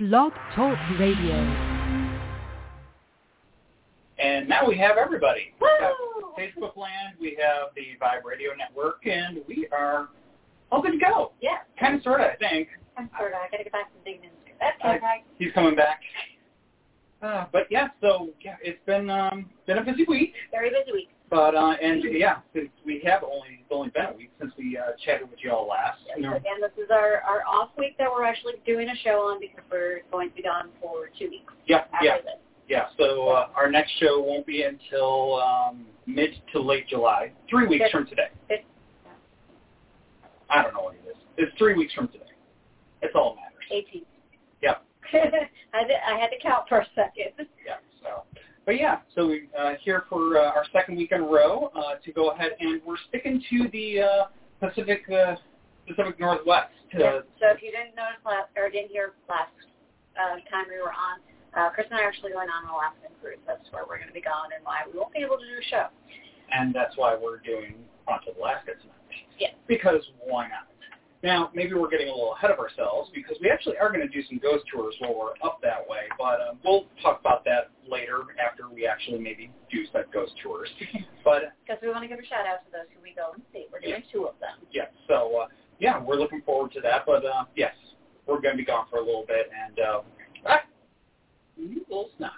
Blog Talk Radio. And now we have everybody. We have Facebook Land, we have the Vibe Radio Network, and we are all good to go. Yeah. Kind of, sort of, I think. I'm sort of. I got to get back to digging into That's I- okay. He's coming back. Uh, but yeah, so yeah, it's been um, been a busy week. Very busy week. But uh, and yeah, we have only it's only been a week since we uh, chatted with you all last. Yes, You know, Again, this is our, our off week that we're actually doing a show on because we're going to be gone for two weeks yeah, yeah, this. yeah. So uh, our next show won't be until um, mid to late July, three weeks Fifth. from today. Fifth. I don't know what it is. It's three weeks from today. It's all that matters. 18. Yeah. I, I had to count for a second. Yeah. So, but yeah, so we uh, here for uh, our second week in a row uh, to go ahead and we're sticking to the uh, Pacific uh, Pacific Northwest. Yeah. So if you didn't notice last, or didn't hear last uh, time we were on, uh, Chris and I are actually going on an Alaskan cruise. That's where we're going to be going and why we won't be able to do a show. and that's why we're doing Haunted Alaska tonight. Yeah. Because why not? Now, maybe we're getting a little ahead of ourselves because we actually are going to do some ghost tours while we're up that way, but um, we'll talk about that later after we actually maybe do some ghost tours. but Because we want to give a shout out to those who we go and see. We're doing two of them. yeah, so uh, yeah, we're looking forward to that. But uh, yes, we're going to be gone for a little bit, and uh, ah, little snot.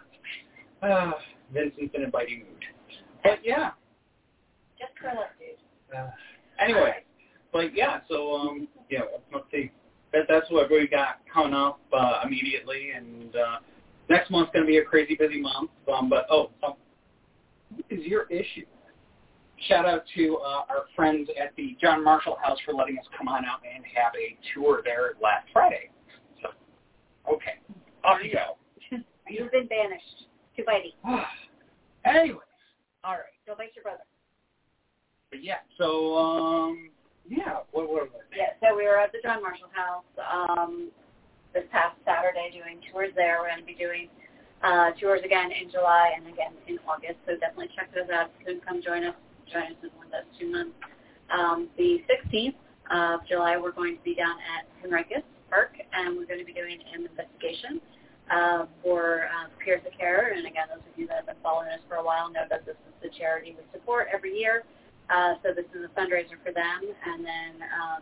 Uh, Vincent's in a bitey mood. But yeah, Just curl up, dude. uh, anyway, but yeah, so um, yeah, let's see. That, that's what we got coming up uh, immediately, and uh, next month's going to be a crazy busy month. Um, but oh, um, what is your issue? Shout out to uh, our friends at the John Marshall House for letting us come on out and have a tour there last Friday. So, okay, off you go. You've been banished. Too bitey. anyway, all right. Go bite your brother. But yeah, so um, yeah, what was Yeah, so we were at the John Marshall House um, this past Saturday doing tours there. We're going to be doing uh, tours again in July and again in August. So definitely check those out. You can come join us, join us in one of those two months. Um, the 16th of July, we're going to be down at Henricus Park, and we're going to be doing an investigation uh, for uh, Scares That Care. And again, those of you that have been following us for a while know that this is the charity we support every year. Uh, so this is a fundraiser for them. And then um,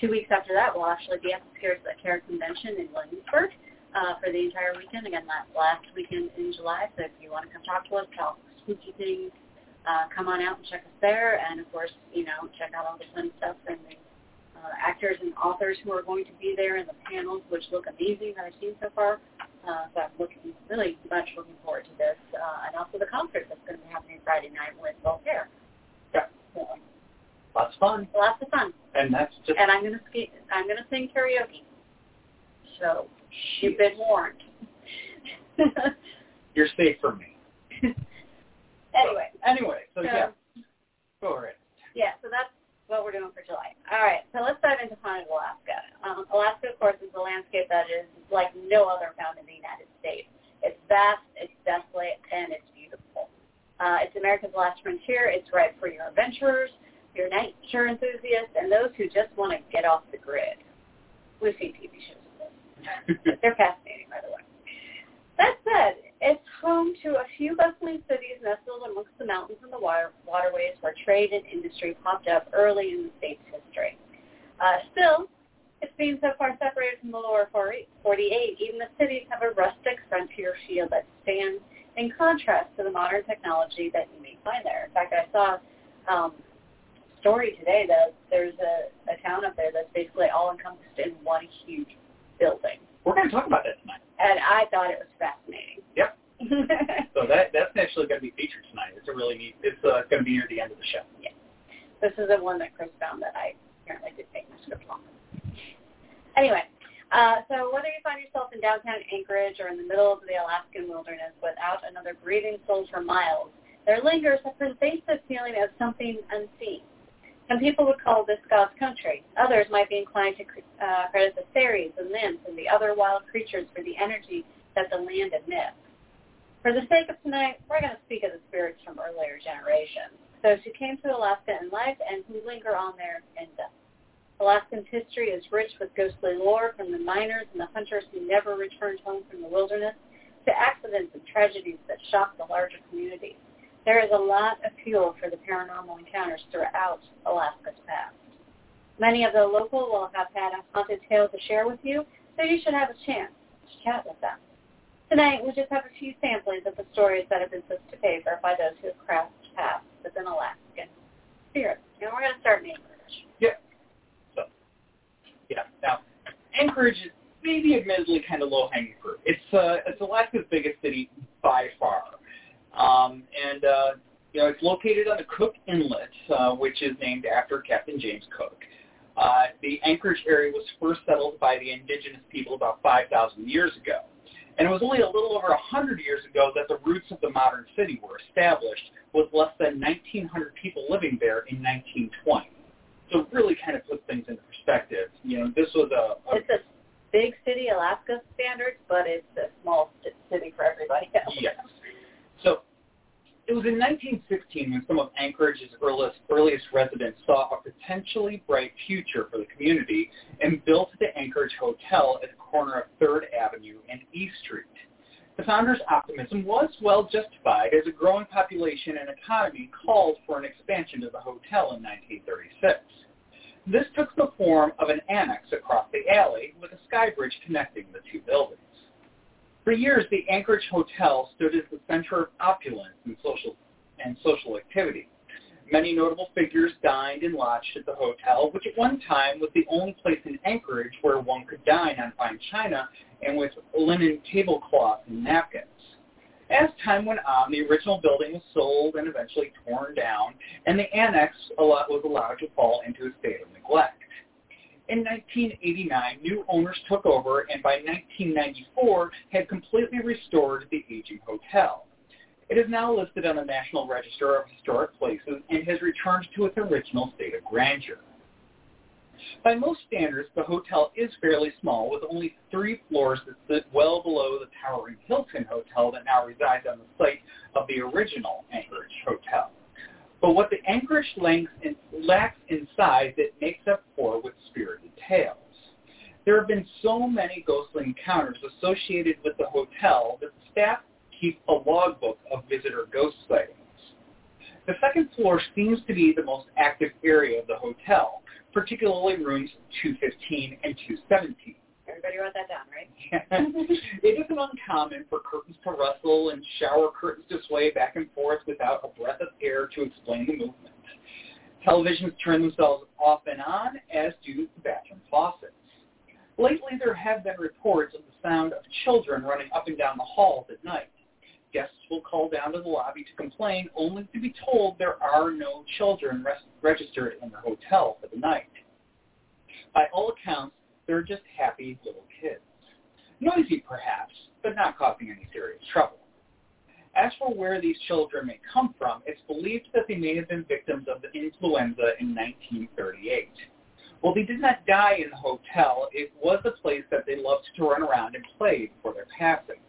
two weeks after that, we'll actually be at the of Care Convention in Williamsburg uh, for the entire weekend. Again, that last weekend in July. So if you want to come talk to us, tell us spooky things, uh, come on out and check us there. And of course, you know, check out all the fun stuff and the uh, actors and authors who are going to be there in the panels, which look amazing that I've seen so far. Uh, so I'm looking really much looking forward to this, uh, and also the concert that's going to be happening Friday night with Voltaire. Yeah. So, Lots of fun, lots of fun, and that's just and I'm going to ski- I'm to sing karaoke. So you've been warned. you're safe from me. anyway, Anyway, so so yeah, go ahead. yeah, so that's what we're doing for July. All right, so let's dive into haunted Alaska. Um, Alaska, of course, is a landscape that is like no other found in the United States. It's vast, it's desolate, and it's. Uh, it's America's last frontier. It's right for your adventurers, your nature enthusiasts, and those who just want to get off the grid. We've seen TV shows of this. They're fascinating, by the way. That said, it's home to a few bustling cities nestled amongst the mountains and the water, waterways where trade and industry popped up early in the state's history. Uh, still, it's being so far separated from the lower 48, even the cities have a rustic frontier feel that stands in contrast to the modern technology that you may find there. In fact, I saw um, a story today that there's a, a town up there that's basically all encompassed in one huge building. We're going to talk about that tonight. And I thought it was fascinating. Yep. So that that's actually going to be featured tonight. It's a really neat. It's uh, going to be near the end of the show. Yeah. this is the one that Chris found that I apparently did make my script on. Anyway, uh, so whether you find yourself in downtown Anchorage or in the middle of the Alaskan wilderness without another breathing soul for miles, there lingers a pervasive feeling of something unseen. Some people would call this God's country. Others might be inclined to uh, credit the fairies and nymphs and the other wild creatures for the energy that the land emits. For the sake of tonight, we're going to speak of the spirits from earlier generations, those who came to Alaska in life and who linger on there in death. Alaskan's history is rich with ghostly lore from the miners and the hunters who never returned home from the wilderness to accidents and tragedies that shock the larger community. There is a lot of fuel for the paranormal encounters throughout Alaska's past. Many of the local will have had a haunted tale to share with you, so you should have a chance to chat with them. Tonight, we just have a few samplings of the stories that have been put to paper by those who have crossed paths with an Alaskan spirit. And we're going to start in. Yeah. Now, Anchorage is maybe admittedly kind of low-hanging fruit. It's uh, it's Alaska's biggest city by far, um, and uh, you know it's located on the Cook Inlet, uh, which is named after Captain James Cook. Uh, the Anchorage area was first settled by the indigenous people about 5,000 years ago. And it was only a little over 100 years ago that the roots of the modern city were established, with less than 1,900 people living there in 1920. So it really kind of puts things into perspective. You know, this was a, a it's a big city, Alaska standards, but it's a small city for everybody else. Yes. So it was in 1916 when some of Anchorage's earliest, earliest residents saw a potentially bright future for the community and built the Anchorage Hotel at the corner of 3rd Avenue and East Street. The founders' optimism was well justified as a growing population and economy called for an expansion of the hotel in 1936. This took the form of an annex across the alley with a sky bridge connecting the two buildings. For years, the Anchorage Hotel stood as the center of opulence and social, and social activity. Many notable figures dined and lodged at the hotel, which at one time was the only place in Anchorage where one could dine on fine china and with linen tablecloths and napkins. As time went on, the original building was sold and eventually torn down, and the annex was allowed to fall into a state of neglect. In 1989, new owners took over and by 1994 had completely restored the aging hotel. It is now listed on the National Register of Historic Places and has returned to its original state of grandeur. By most standards, the hotel is fairly small, with only three floors that sit well below the towering Hilton Hotel that now resides on the site of the original Anchorage Hotel. But what the Anchorage in, lacks in size, it makes up for with spirited tales. There have been so many ghostly encounters associated with the hotel that the staff keep a logbook of visitor ghost sightings. The second floor seems to be the most active area of the hotel, particularly rooms 215 and 217. Everybody wrote that down, right? it isn't uncommon for curtains to rustle and shower curtains to sway back and forth without a breath of air to explain the movement. Televisions turn themselves off and on, as do the bathroom faucets. Lately, there have been reports of the sound of children running up and down the halls at night. Guests will call down to the lobby to complain, only to be told there are no children res- registered in the hotel for the night. By all accounts, they're just happy little kids. Noisy, perhaps, but not causing any serious trouble. As for where these children may come from, it's believed that they may have been victims of the influenza in 1938. While they did not die in the hotel, it was a place that they loved to run around and play before their passing.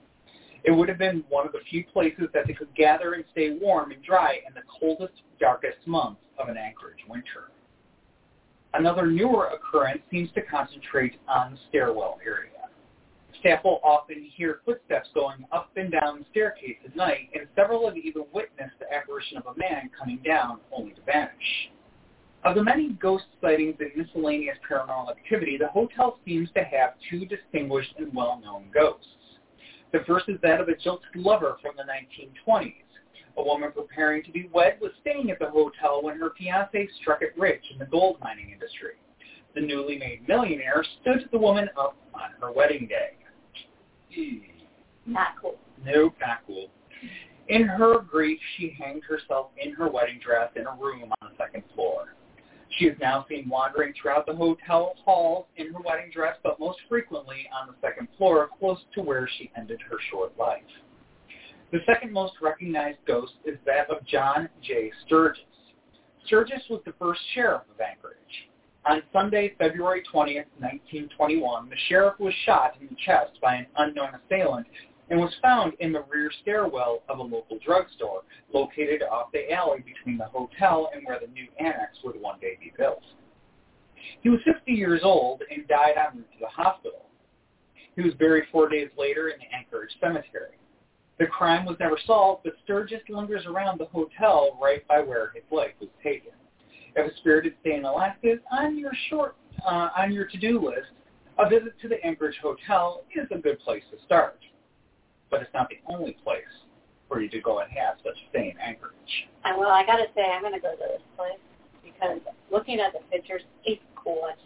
It would have been one of the few places that they could gather and stay warm and dry in the coldest, darkest months of an Anchorage winter. Another newer occurrence seems to concentrate on the stairwell area. Staff will often hear footsteps going up and down the staircase at night, and several have even witnessed the apparition of a man coming down only to vanish. Of the many ghost sightings and miscellaneous paranormal activity, the hotel seems to have two distinguished and well-known ghosts. The first is that of a jilted lover from the 1920s. A woman preparing to be wed was staying at the hotel when her fiancé struck it rich in the gold mining industry. The newly made millionaire stood the woman up on her wedding day. Not cool. Nope, not cool. In her grief, she hanged herself in her wedding dress in a room on the second floor. She is now seen wandering throughout the hotel halls in her wedding dress, but most frequently on the second floor, close to where she ended her short life. The second most recognized ghost is that of John J. Sturgis. Sturgis was the first sheriff of Anchorage. On Sunday, February 20th, 1921, the sheriff was shot in the chest by an unknown assailant and was found in the rear stairwell of a local drugstore located off the alley between the hotel and where the new annex would one day be built. He was 60 years old and died en route to the hospital. He was buried four days later in the Anchorage cemetery. The crime was never solved, but Sturgis lingers around the hotel right by where his life was taken. If a spirited stay in Alaska is on your short uh, on your to-do list, a visit to the Anchorage Hotel is a good place to start. But it's not the only place for you to go and have such a stay in Anchorage. And well, I got to say, I'm going to go to this place because looking at the pictures, it's gorgeous.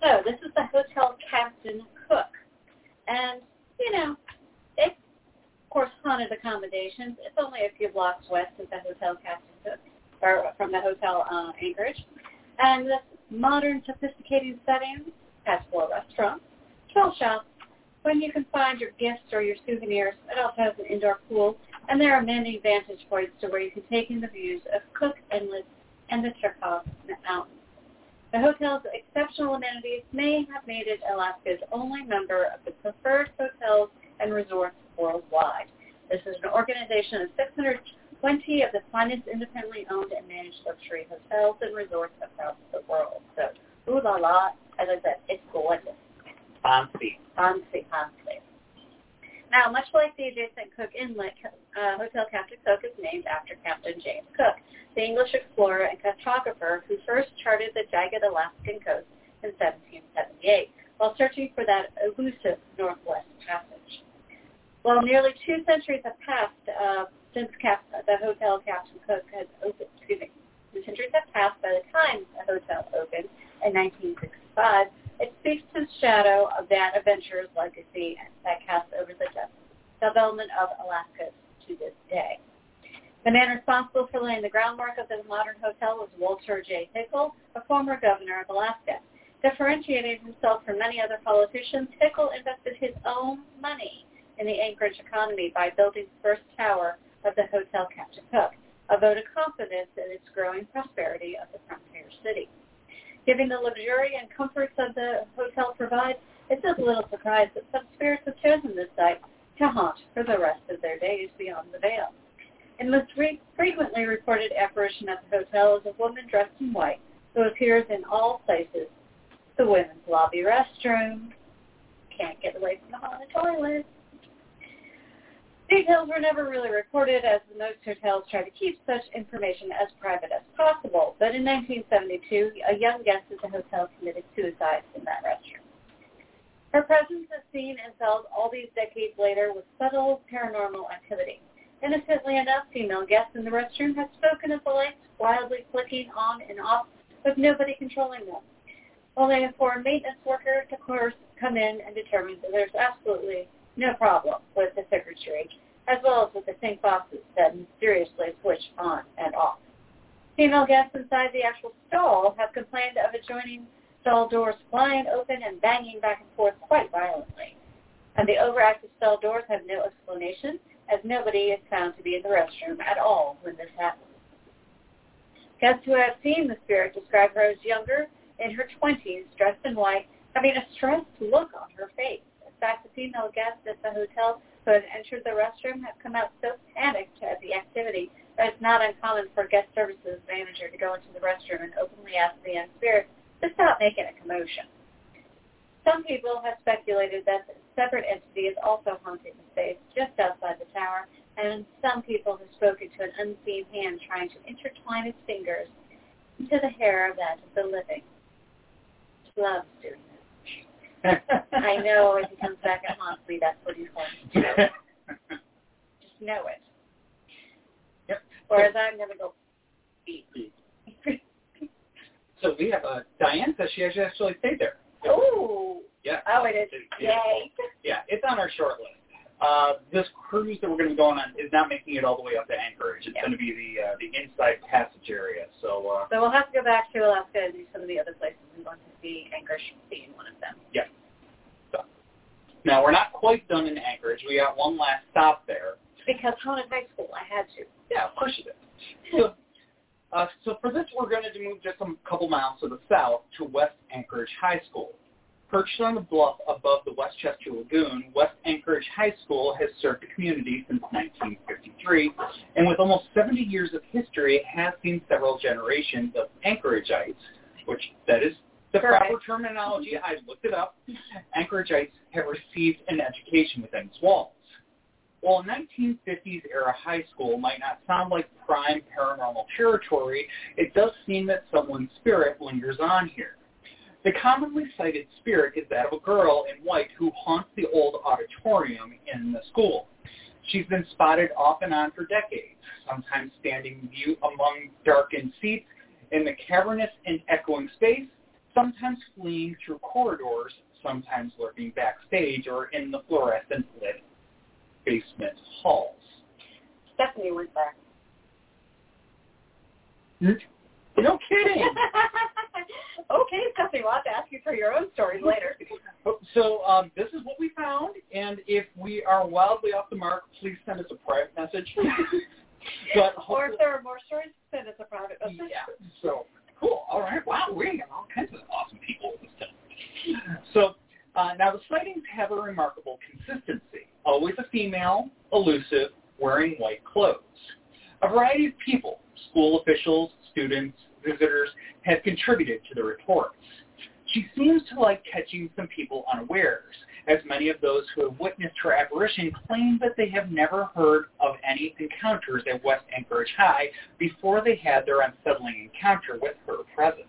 So this is the Hotel Captain Cook. And, you know, it's, of course, haunted accommodations. It's only a few blocks west of the Hotel Captain Cook, or from the Hotel uh, Anchorage. And this modern, sophisticated setting has four restaurants, 12 shops, when you can find your gifts or your souvenirs. It also has an indoor pool, and there are many vantage points to where you can take in the views of Cook Inlet and the Chugach Mountains. The hotel's exceptional amenities may have made it Alaska's only member of the preferred hotels and resorts worldwide. This is an organization of 620 of the finest independently owned and managed luxury hotels and resorts across the world. So, ooh la la, as I said, it's gorgeous. Fancy. Fancy, fancy. Now, much like the adjacent Cook Inlet, uh, Hotel Captain Cook is named after Captain James Cook, the English explorer and cartographer who first charted the jagged Alaskan coast in 1778 while searching for that elusive northwest passage. While nearly two centuries have passed uh, since Cap- the Hotel Captain Cook has opened, excuse me, two centuries have passed by the time the hotel opened in 1965, it speaks to the shadow of that adventurer's legacy that casts over the development of Alaska to this day. The man responsible for laying the groundwork of the modern hotel was Walter J. Hickel, a former governor of Alaska. Differentiating himself from many other politicians, Hickel invested his own money in the Anchorage economy by building the first tower of the Hotel Captain Cook, a vote of confidence in its growing prosperity of the frontier city. Given the luxury and comforts of the hotel provide, it's a little surprise that some spirits have chosen this site to haunt for the rest of their days beyond the veil. And most re- frequently reported apparition at the hotel is a woman dressed in white who appears in all places. The women's lobby restroom, can't get away from the haunted toilet, Details were never really recorded as the most hotels try to keep such information as private as possible. But in 1972, a young guest at the hotel committed suicide in that restroom. Her presence is seen and felt all these decades later with subtle paranormal activity. Innocently enough, female guests in the restroom have spoken of the lights wildly flicking on and off with nobody controlling them. Only a foreign maintenance worker, course, come in and determine that there's absolutely no problem with the circuitry, as well as with the sink boxes that mysteriously switch on and off. Female guests inside the actual stall have complained of adjoining stall doors flying open and banging back and forth quite violently. And the overactive stall doors have no explanation, as nobody is found to be in the restroom at all when this happens. Guests who have seen the spirit describe her as younger, in her 20s, dressed in white, having a stressed look on her face In fact, the female guests at the hotel who had entered the restroom have come out so panicked at the activity that it's not uncommon for guest services manager to go into the restroom and openly ask the young spirit to stop making a commotion. Some people have speculated that the separate entity is also haunting the space just outside the tower, and some people have spoken to an unseen hand trying to intertwine its fingers into the hair of that of the living. Loves doing I know if he comes back and haunts me, that's what he's going to do. Just know it. Yep. Whereas I'm going to go beat. so we have a Diane says she actually stayed there. Oh. Yeah. Oh, it is. Yay. Yeah, it's on our short list. Uh, this cruise that we're going to be going on is not making it all the way up to Anchorage. It's going to be the uh, the inside passage area. So uh, so we'll have to go back to Alaska and do some of the other places we want to see. Anchorage being one of them. Yeah. So now we're not quite done in Anchorage. We got one last stop there. Because haunted high school, I had to. Yeah, of course you did. So, uh, so for this, we're going to move just a couple miles to the south to West Anchorage High School. Perched on the bluff above the Westchester Lagoon, West Anchorage High School has served the community since 1953, and with almost 70 years of history, it has seen several generations of Anchorageites, which that is the proper terminology. I looked it up. Anchorageites have received an education within its walls. While a 1950s era high school might not sound like prime paranormal territory, it does seem that someone's spirit lingers on here. The commonly cited spirit is that of a girl in white who haunts the old auditorium in the school. She's been spotted off and on for decades, sometimes standing mute among darkened seats in the cavernous and echoing space, sometimes fleeing through corridors, sometimes lurking backstage or in the fluorescent lit basement halls. Stephanie went there. No kidding. okay, Stephanie, we'll have to ask you for your own stories later. So um, this is what we found, and if we are wildly off the mark, please send us a private message. but or if there are more stories, send us a private message. yeah. So cool. All right. Wow, we got all kinds of awesome people this time. So uh, now the sightings have a remarkable consistency. Always a female, elusive, wearing white clothes. A variety of people, school officials, students, visitors, have contributed to the reports. She seems to like catching some people unawares, as many of those who have witnessed her apparition claim that they have never heard of any encounters at West Anchorage High before they had their unsettling encounter with her presence.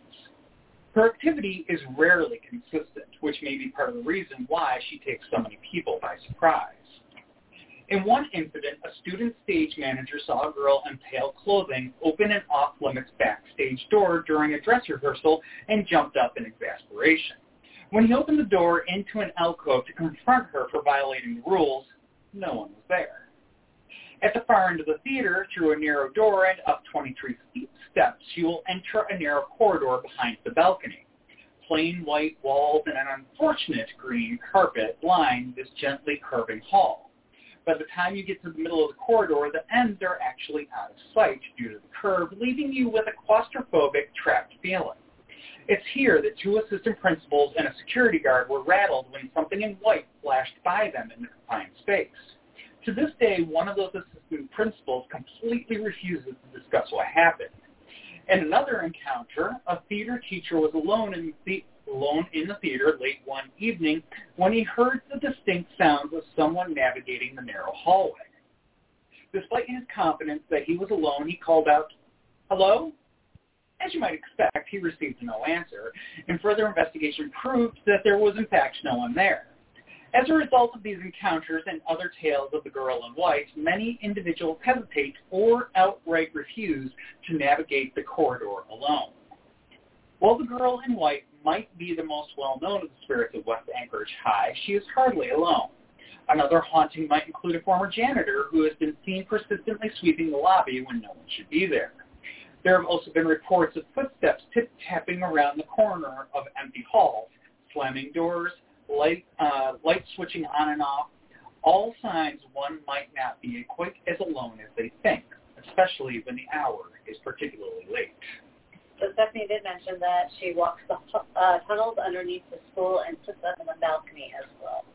Her activity is rarely consistent, which may be part of the reason why she takes so many people by surprise. In one incident, a student stage manager saw a girl in pale clothing open an off-limits backstage door during a dress rehearsal and jumped up in exasperation. When he opened the door into an alcove to confront her for violating the rules, no one was there. At the far end of the theater, through a narrow door and up 23 feet steps, you will enter a narrow corridor behind the balcony. Plain white walls and an unfortunate green carpet line this gently curving hall. By the time you get to the middle of the corridor, the ends are actually out of sight due to the curve, leaving you with a claustrophobic, trapped feeling. It's here that two assistant principals and a security guard were rattled when something in white flashed by them in the confined space. To this day, one of those assistant principals completely refuses to discuss what happened. In another encounter, a theater teacher was alone in the alone in the theater late one evening when he heard the distinct sounds of someone navigating the narrow hallway. Despite his confidence that he was alone, he called out, Hello? As you might expect, he received no answer, and further investigation proved that there was in fact no one there. As a result of these encounters and other tales of the girl in white, many individuals hesitate or outright refuse to navigate the corridor alone. While the girl in white might be the most well-known of the spirits of West Anchorage High, she is hardly alone. Another haunting might include a former janitor who has been seen persistently sweeping the lobby when no one should be there. There have also been reports of footsteps tip-tapping around the corner of empty halls, slamming doors, light, uh, light switching on and off, all signs one might not be quite as alone as they think, especially when the hour is particularly late. So Stephanie did mention that she walks the uh, tunnels underneath the school and sits up on the balcony as well.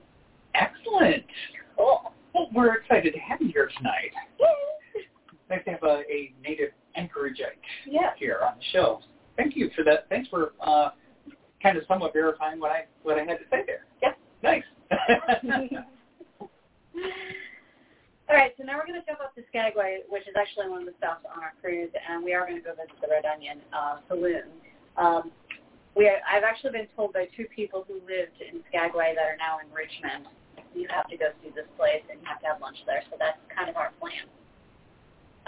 Excellent. Cool. Well, we're excited to have you here tonight. Yay. Nice to have a, a native Anchorageite Yeah. here on the show. Thank you for that. Thanks for uh, kind of somewhat verifying what I what I had to say there. Yep. Nice. All right, so now we're going to jump up to Skagway, which is actually one of the stops on our cruise, and we are going to go visit the Red Onion uh, Saloon. Um, we are, I've actually been told by two people who lived in Skagway that are now in Richmond, you have to go see this place and you have to have lunch there. So that's kind of our plan.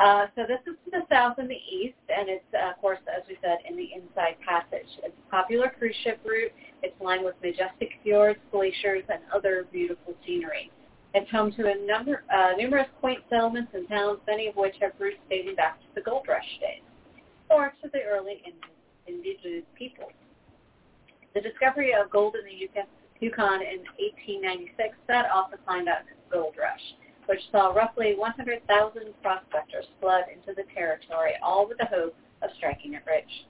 Uh, so this is to the south and the east, and it's, uh, of course, as we said, in the Inside Passage. It's a popular cruise ship route. It's lined with majestic fjords, glaciers, and other beautiful scenery. It's home to a number, uh, numerous quaint settlements and towns, many of which have roots dating back to the gold rush days, or to the early indigenous peoples. The discovery of gold in the Yukon, in 1896 set off the Klondike Gold Rush, which saw roughly 100,000 prospectors flood into the territory, all with the hope of striking it rich.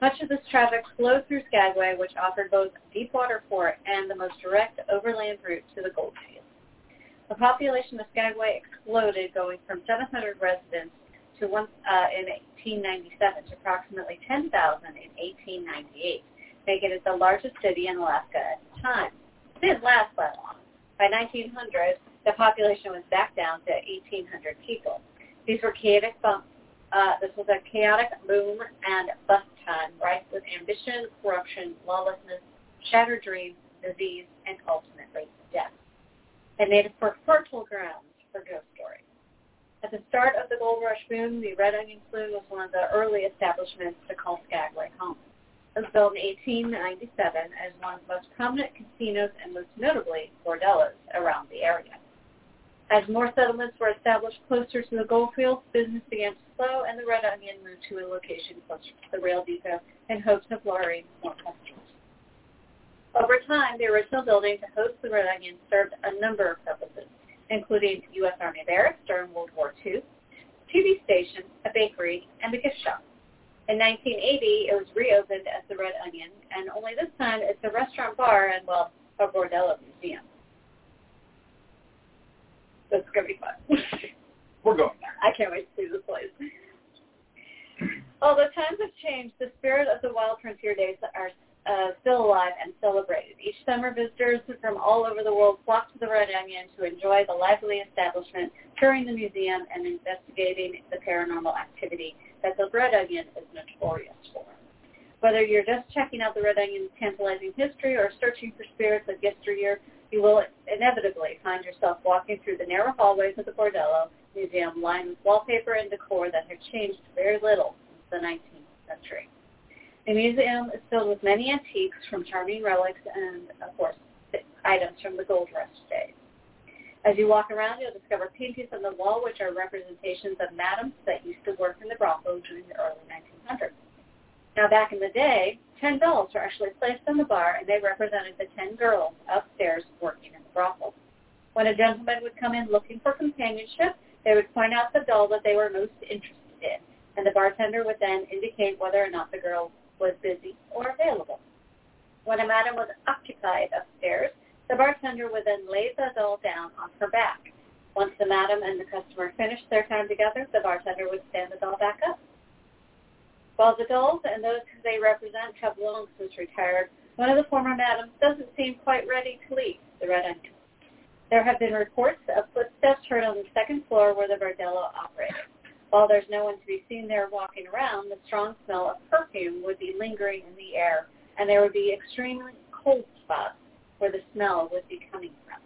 Much of this traffic flowed through Skagway, which offered both deep water port and the most direct overland route to the gold fields. The population of Skagway exploded, going from 700 residents to one uh, in 1897 to approximately 10,000 in 1898, making it the largest city in Alaska at the time. It didn't last that long. By 1900, the population was back down to 1,800 people. These were chaotic bumps. Uh, this was a chaotic boom and bust time, rife with ambition, corruption, lawlessness, shattered dreams, disease, and ultimately death. It made for fertile grounds for ghost stories. At the start of the gold rush boom, the Red Onion Saloon was one of the early establishments to call Skagway home. It was built in 1897 as one of the most prominent casinos and most notably bordellos around the area. As more settlements were established closer to the gold fields, business began to slow and the Red Onion moved to a location closer to the rail depot in hopes of luring more customers. Over time, the original building to host the Red Onion served a number of purposes, including U.S. Army barracks during World War II, TV station, a bakery, and a gift shop. In 1980, it was reopened as the Red Onion, and only this time it's a restaurant bar and, well, a bordello museum. That's going to be fun. We're going there. I can't wait to see this place. Although times have changed, the spirit of the wild frontier days are uh, still alive and celebrated. Each summer, visitors from all over the world flock to the Red Onion to enjoy the lively establishment, touring the museum, and investigating the paranormal activity that the Red Onion is notorious for. Whether you're just checking out the Red Onion's tantalizing history or searching for spirits of yesteryear, you will inevitably find yourself walking through the narrow hallways of the Bordello Museum lined with wallpaper and decor that have changed very little since the 19th century. The museum is filled with many antiques from charming relics and, of course, items from the gold rush days. As you walk around, you'll discover paintings on the wall which are representations of madams that used to work in the brothel during the early 1900s. Now, back in the day, 10 dolls were actually placed on the bar, and they represented the 10 girls upstairs working in the brothel. When a gentleman would come in looking for companionship, they would point out the doll that they were most interested in, and the bartender would then indicate whether or not the girl was busy or available. When a madam was occupied upstairs, the bartender would then lay the doll down on her back. Once the madam and the customer finished their time together, the bartender would stand the doll back up. While the dolls and those who they represent have long since retired, one of the former madams doesn't seem quite ready to leave the Red Onion. There have been reports of footsteps heard on the second floor where the bordello operated. While there's no one to be seen there walking around, the strong smell of perfume would be lingering in the air, and there would be extremely cold spots where the smell would be coming from.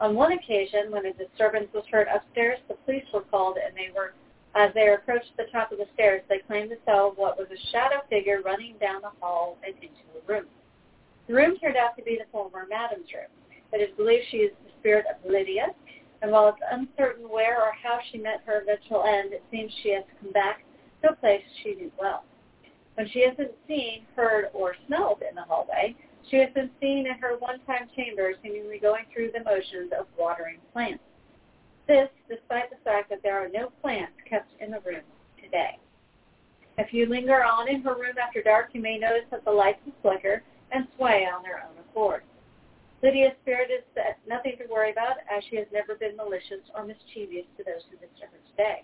On one occasion, when a disturbance was heard upstairs, the police were called, and they were, as they approached the top of the stairs, they claimed to saw what was a shadow figure running down the hall and into the room. The room turned out to be the former madam's room. It is believed she is the spirit of Lydia, and while it's uncertain where or how she met her eventual end, it seems she has come back to a place she knew well. When she isn't seen, heard, or smelled in the hallway, she has been seen in her one-time chamber seemingly going through the motions of watering plants. This despite the fact that there are no plants kept in the room today. If you linger on in her room after dark, you may notice that the lights flicker and sway on their own accord. Lydia's spirit is nothing to worry about as she has never been malicious or mischievous to those who visit her today.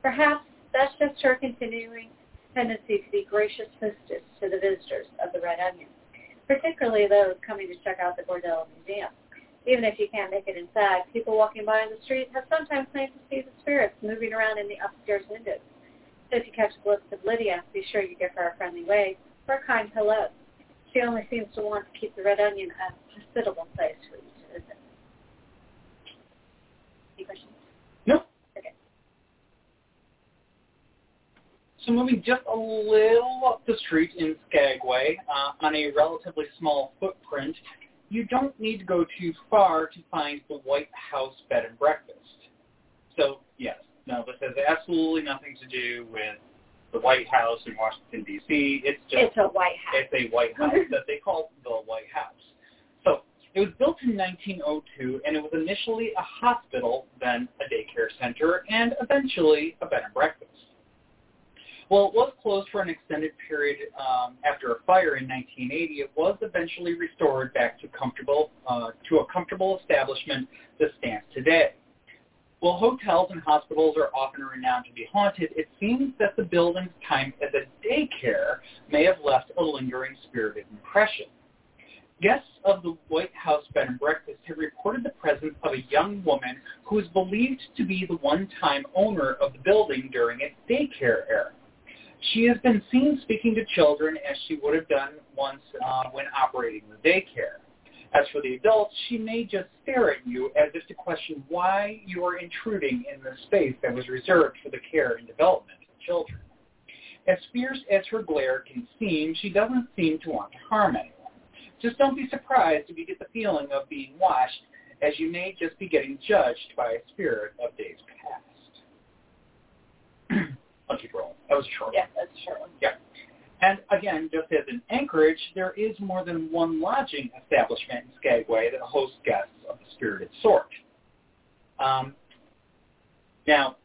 Perhaps that's just her continuing tendency to be gracious hostess to the visitors of the Red Onion particularly those coming to check out the Bordello Museum. Even if you can't make it inside, people walking by on the street have sometimes claimed to see the spirits moving around in the upstairs windows. So if you catch a glimpse of Lydia, be sure you give her a friendly wave or a kind hello. She only seems to want to keep the Red Onion a hospitable place for you to visit. Any questions? No. Okay. So moving just a little up the street in Skagway, uh, on a relatively small footprint, you don't need to go too far to find the White House Bed and Breakfast. So yes, no, this has absolutely nothing to do with the White House in Washington D.C. It's just It's a White House. it's a White House that they call the White House. So it was built in 1902, and it was initially a hospital, then a daycare center, and eventually a bed and breakfast. Well, it was closed for an extended period um, after a fire in 1980. It was eventually restored back to comfortable uh, to a comfortable establishment that stands today. While hotels and hospitals are often renowned to be haunted, it seems that the building's time as a daycare may have left a lingering spirited impression. Guests of the White House Bed and Breakfast have reported the presence of a young woman who is believed to be the one-time owner of the building during its daycare era. She has been seen speaking to children as she would have done once uh, when operating the daycare. As for the adults, she may just stare at you as if to question why you are intruding in the space that was reserved for the care and development of children. As fierce as her glare can seem, she doesn't seem to want to harm anyone. Just don't be surprised if you get the feeling of being watched, as you may just be getting judged by a spirit of days past. Keep rolling. That was a short Yeah, that's a short one. Yeah. And again, just as in Anchorage, there is more than one lodging establishment in Skagway that hosts guests of the spirited sort. Um, now,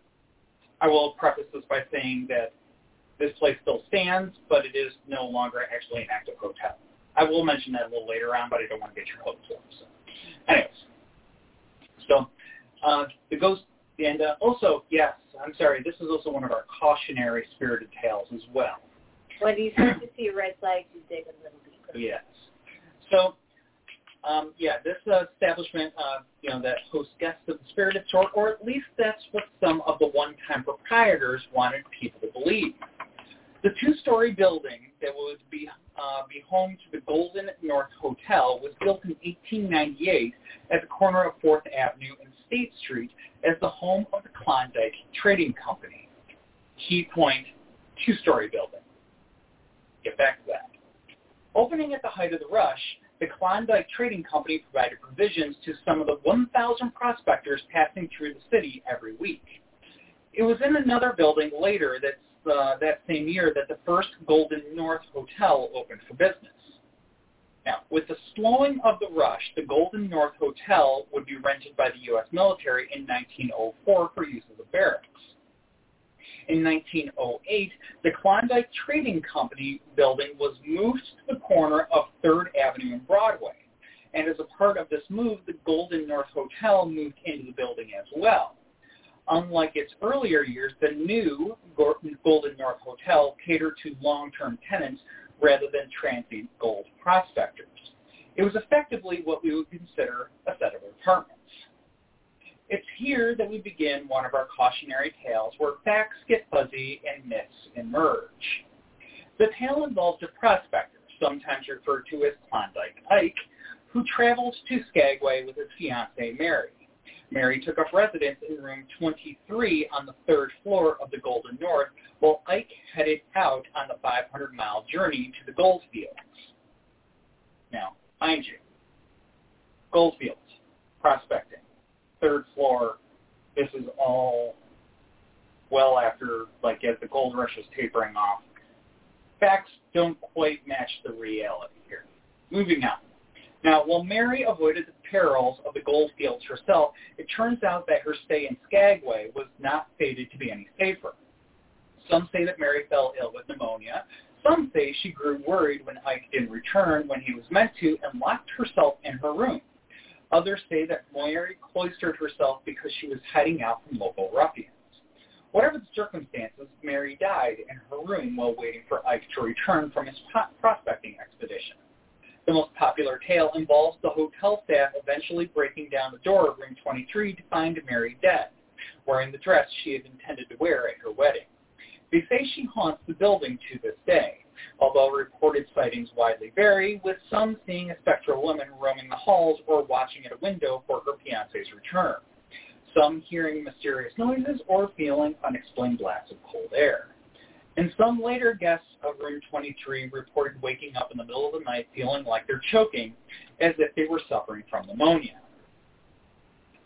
I will preface this by saying that this place still stands, but it is no longer actually an active hotel. I will mention that a little later on, but I don't want to get your hopes up. So, anyways, so uh, the ghost, and uh, also, yes, I'm sorry, this is also one of our cautionary spirited tales as well. When you start to see red flags, you dig a little deeper. Yes. So, um, yeah, this uh, establishment, uh, you know, that hosts guests of the spirited sort, or at least that's what some of the one-time proprietors wanted people to believe. The two-story building that would be uh, be home to the Golden North Hotel was built in 1898 at the corner of 4th Avenue and State Street as the home of the Klondike Trading Company. Key point, two-story building. Get back to that. Opening at the height of the rush, the Klondike Trading Company provided provisions to some of the 1,000 prospectors passing through the city every week. It was in another building later that uh, that same year that the first Golden North Hotel opened for business. Now, with the slowing of the rush, the Golden North Hotel would be rented by the U.S. military in 1904 for use as a barracks. In 1908, the Klondike Trading Company building was moved to the corner of 3rd Avenue and Broadway. And as a part of this move, the Golden North Hotel moved into the building as well. Unlike its earlier years, the new Golden North Hotel catered to long-term tenants rather than transient gold prospectors. It was effectively what we would consider a set of apartments. It's here that we begin one of our cautionary tales where facts get fuzzy and myths emerge. The tale involves a prospector, sometimes referred to as Klondike Ike, who travels to Skagway with his fiancée Mary. Mary took up residence in room 23 on the third floor of the Golden North, while Ike headed out on the 500-mile journey to the goldfields. Now, mind you, goldfields, prospecting, third floor, this is all well after, like, as the gold rush is tapering off. Facts don't quite match the reality here. Moving on. Now, while Mary avoided the perils of the goldfields herself, it turns out that her stay in Skagway was not fated to be any safer. Some say that Mary fell ill with pneumonia. Some say she grew worried when Ike didn't return when he was meant to and locked herself in her room. Others say that Mary cloistered herself because she was hiding out from local ruffians. Whatever the circumstances, Mary died in her room while waiting for Ike to return from his prospecting expedition. The most popular tale involves the hotel staff eventually breaking down the door of room 23 to find Mary dead, wearing the dress she had intended to wear at her wedding. They say she haunts the building to this day, although reported sightings widely vary, with some seeing a spectral woman roaming the halls or watching at a window for her fiance's return, some hearing mysterious noises or feeling unexplained blasts of cold air and some later guests of room 23 reported waking up in the middle of the night feeling like they're choking as if they were suffering from pneumonia.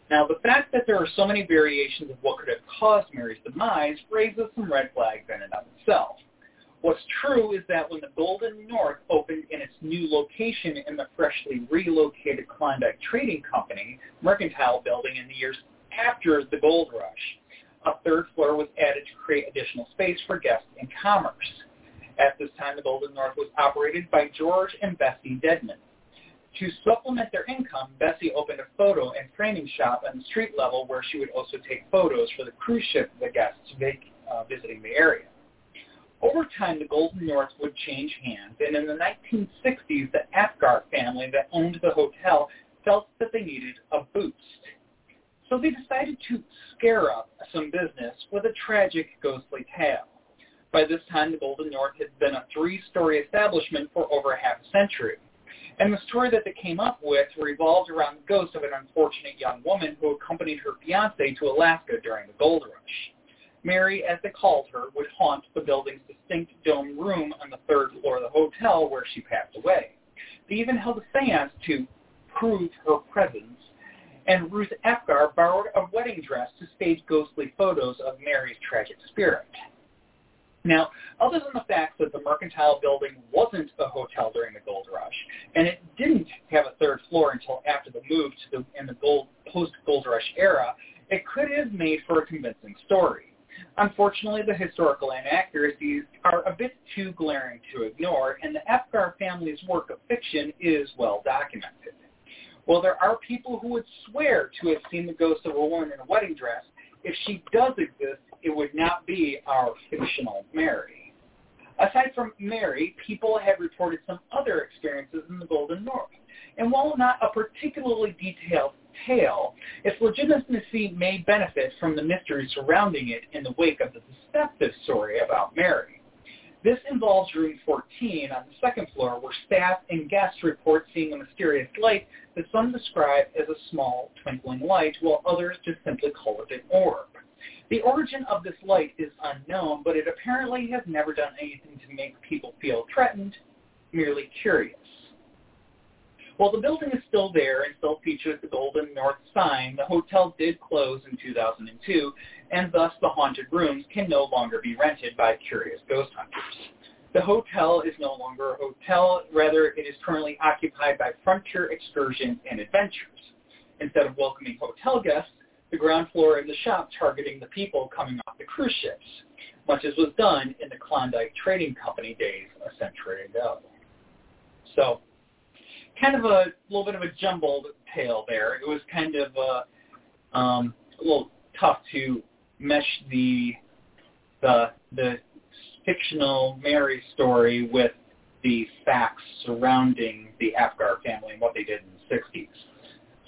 Now, the fact that there are so many variations of what could have caused Mary's demise raises some red flags in and of itself. What's true is that when the Golden North opened in its new location in the freshly relocated Klondike Trading Company Mercantile Building in the years after the gold rush, a third floor was added to create additional space for guests and commerce. At this time, the Golden North was operated by George and Bessie Dedman. To supplement their income, Bessie opened a photo and framing shop on the street level where she would also take photos for the cruise ship the guests uh, visiting the area. Over time, the Golden North would change hands, and in the 1960s, the Apgar family that owned the hotel felt that they needed a boost. So they decided to scare up some business with a tragic ghostly tale. By this time, the Golden North had been a three-story establishment for over half a century. And the story that they came up with revolved around the ghost of an unfortunate young woman who accompanied her fiance to Alaska during the gold rush. Mary, as they called her, would haunt the building's distinct dome room on the third floor of the hotel where she passed away. They even held a seance to prove her presence, and Ruth Apgar borrowed a wedding dress to stage ghostly photos of Mary's tragic spirit. Now, other than the fact that the Mercantile building wasn't a hotel during the gold rush, and it didn't have a third floor until after the move to the, in the gold, post-gold rush era, it could have made for a convincing story. Unfortunately, the historical inaccuracies are a bit too glaring to ignore, and the Apgar family's work of fiction is well documented. While there are people who would swear to have seen the ghost of a woman in a wedding dress, if she does exist, it would not be our fictional Mary. Aside from Mary, people have reported some other experiences in the Golden North. And while not a particularly detailed tale, its legitimacy may benefit from the mystery surrounding it in the wake of the deceptive story about Mary. This involves room 14 on the second floor where staff and guests report seeing a mysterious light that some describe as a small twinkling light while others just simply call it an orb. The origin of this light is unknown, but it apparently has never done anything to make people feel threatened, merely curious. While the building is still there and still features the Golden North sign, the hotel did close in 2002, and thus the haunted rooms can no longer be rented by curious ghost hunters. The hotel is no longer a hotel, rather it is currently occupied by Frontier Excursions and Adventures. Instead of welcoming hotel guests, the ground floor is the shop targeting the people coming off the cruise ships, much as was done in the Klondike Trading Company days a century ago. So kind of a little bit of a jumbled tale there. It was kind of uh, um, a little tough to mesh the the the fictional Mary story with the facts surrounding the Apgar family and what they did in the 60s.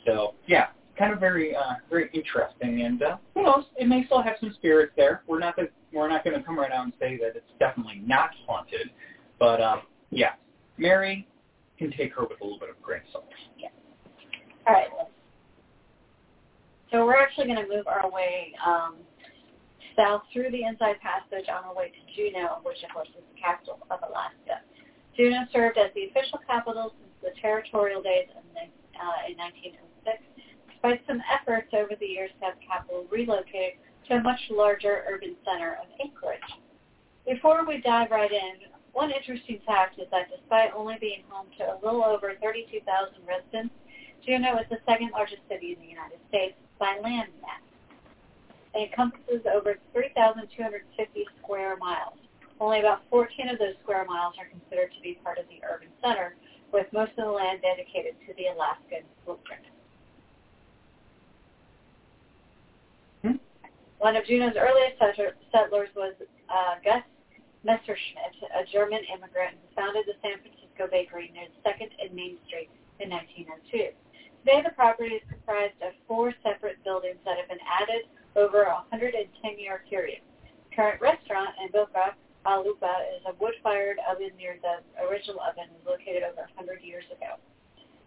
So yeah, kind of very uh, very interesting, and uh, who knows? It may still have some spirits there. We're not the, we're not going to come right out and say that it's definitely not haunted, but uh, yeah, Mary can take her with a little bit of grain of. Yeah. All right. So we're actually going to move our way um, south through the Inside Passage on our way to Juneau, which of course is the capital of Alaska. Juneau served as the official capital since the territorial days in, uh, in 1906 despite some efforts over the years to have the capital relocated to a much larger urban center of Anchorage. Before we dive right in, one interesting fact is that despite only being home to a little over 32,000 residents, Juneau is the second largest city in the United States by land mass. It encompasses over 3,250 square miles. Only about 14 of those square miles are considered to be part of the urban center, with most of the land dedicated to the Alaskan footprint. One of Juneau's earliest settlers was uh, Gus Messerschmidt, a German immigrant who founded the San Francisco Bakery near 2nd and Main Street in 1902. Today, the property is comprised of four separate buildings that have been added over a 110-year period. The current restaurant in Boca Alupa is a wood-fired oven near the original oven located over 100 years ago.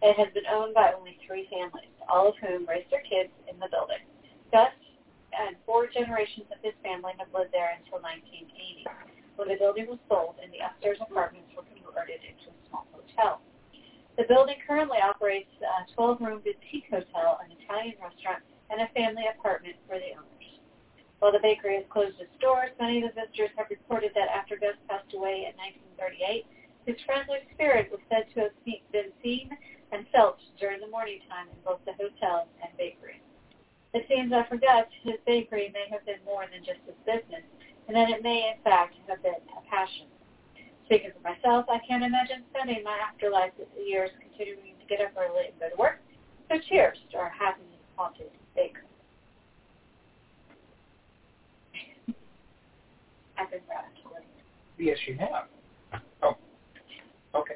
It has been owned by only three families, all of whom raised their kids in the building. Gus and four generations of his family have lived there until 1980, when the building was sold and the upstairs apartments were converted into a small hotel. The building currently operates a 12-room boutique hotel, an Italian restaurant, and a family apartment for the owners. While the bakery has closed its doors, many of the visitors have reported that after Gus passed away in 1938, his friendly spirit was said to have been seen and felt during the morning time in both the hotel and bakery. It seems I forgot his bakery may have been more than just his business, and that it may in fact have been a passion. Speaking for myself, I can't imagine spending my afterlife years continuing to get up early and go to work. So cheers to our happy haunted baker. I've been brought up to work. Yes, you have. Oh, okay.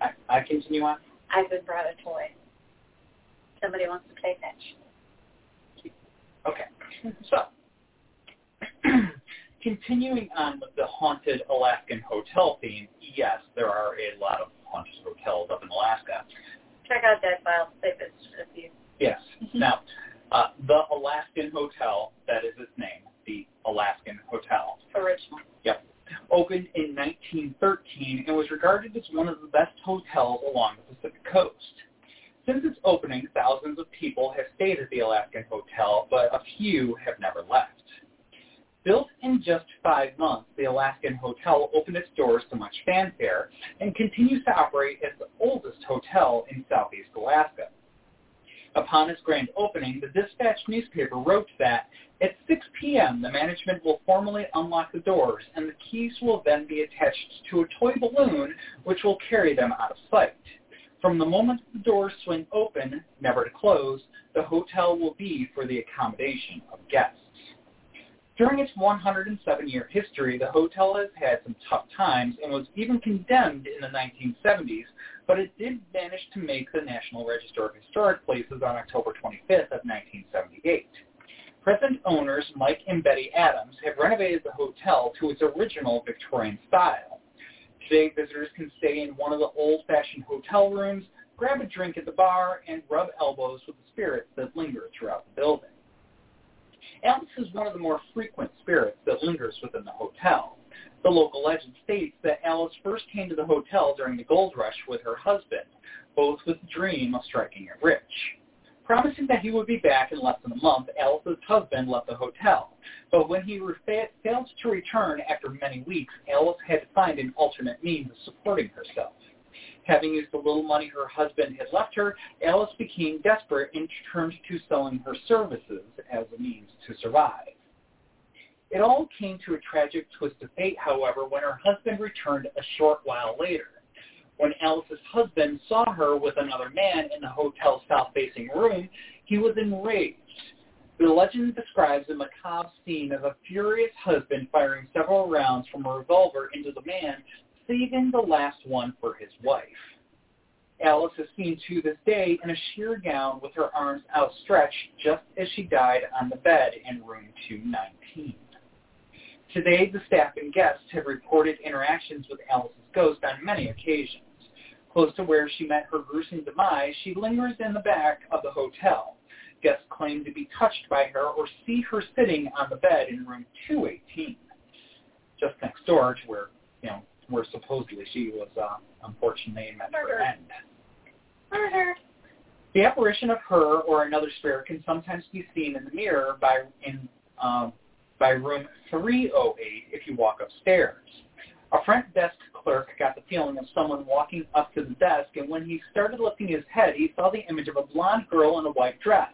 I, I continue on. I've been brought a toy. Somebody wants to play fetch. Okay. So, continuing on with the haunted Alaskan hotel theme, yes, there are a lot of haunted hotels up in Alaska. Check out that file They visited a few. Yes. Mhm. Now, uh, the Alaskan Hotel, that is its name, the Alaskan Hotel, Original. Yep. Opened in 1913 and was regarded as one of the best hotels along the Pacific coast. Since its opening, thousands of people have stayed at the Alaskan Hotel, but a few have never left. Built in just five months, the Alaskan Hotel opened its doors to much fanfare and continues to operate as the oldest hotel in southeast Alaska. Upon its grand opening, the Dispatch newspaper wrote that at 6 p.m., the management will formally unlock the doors, and the keys will then be attached to a toy balloon, which will carry them out of sight. From the moment the doors swing open, never to close, the hotel will be for the accommodation of guests. During its 107-year history, the hotel has had some tough times and was even condemned in the 1970s, but it did manage to make the National Register of Historic Places on October 25th of 1978. Present owners Mike and Betty Adams have renovated the hotel to its original Victorian style. Today, visitors can stay in one of the old-fashioned hotel rooms, grab a drink at the bar, and rub elbows with the spirits that linger throughout the building. Alice is one of the more frequent spirits that lingers within the hotel. The local legend states that Alice first came to the hotel during the gold rush with her husband, both with the dream of striking it rich. Promising that he would be back in less than a month, Alice's husband left the hotel. But when he re- failed to return after many weeks, Alice had to find an alternate means of supporting herself. Having used the little money her husband had left her, Alice became desperate and turned to selling her services as a means to survive. It all came to a tragic twist of fate, however, when her husband returned a short while later. When Alice's husband saw her with another man in the hotel's south-facing room, he was enraged. The legend describes a macabre scene of a furious husband firing several rounds from a revolver into the man, saving the last one for his wife. Alice is seen to this day in a sheer gown with her arms outstretched just as she died on the bed in room 219. Today, the staff and guests have reported interactions with Alice's ghost on many occasions. Close to where she met her gruesome demise, she lingers in the back of the hotel. Guests claim to be touched by her or see her sitting on the bed in room 218, just next door to where, you know, where supposedly she was uh, unfortunately met her end. Murder. The apparition of her or another spirit can sometimes be seen in the mirror by in um, by room 308 if you walk upstairs. A front desk clerk got the feeling of someone walking up to the desk, and when he started lifting his head, he saw the image of a blonde girl in a white dress.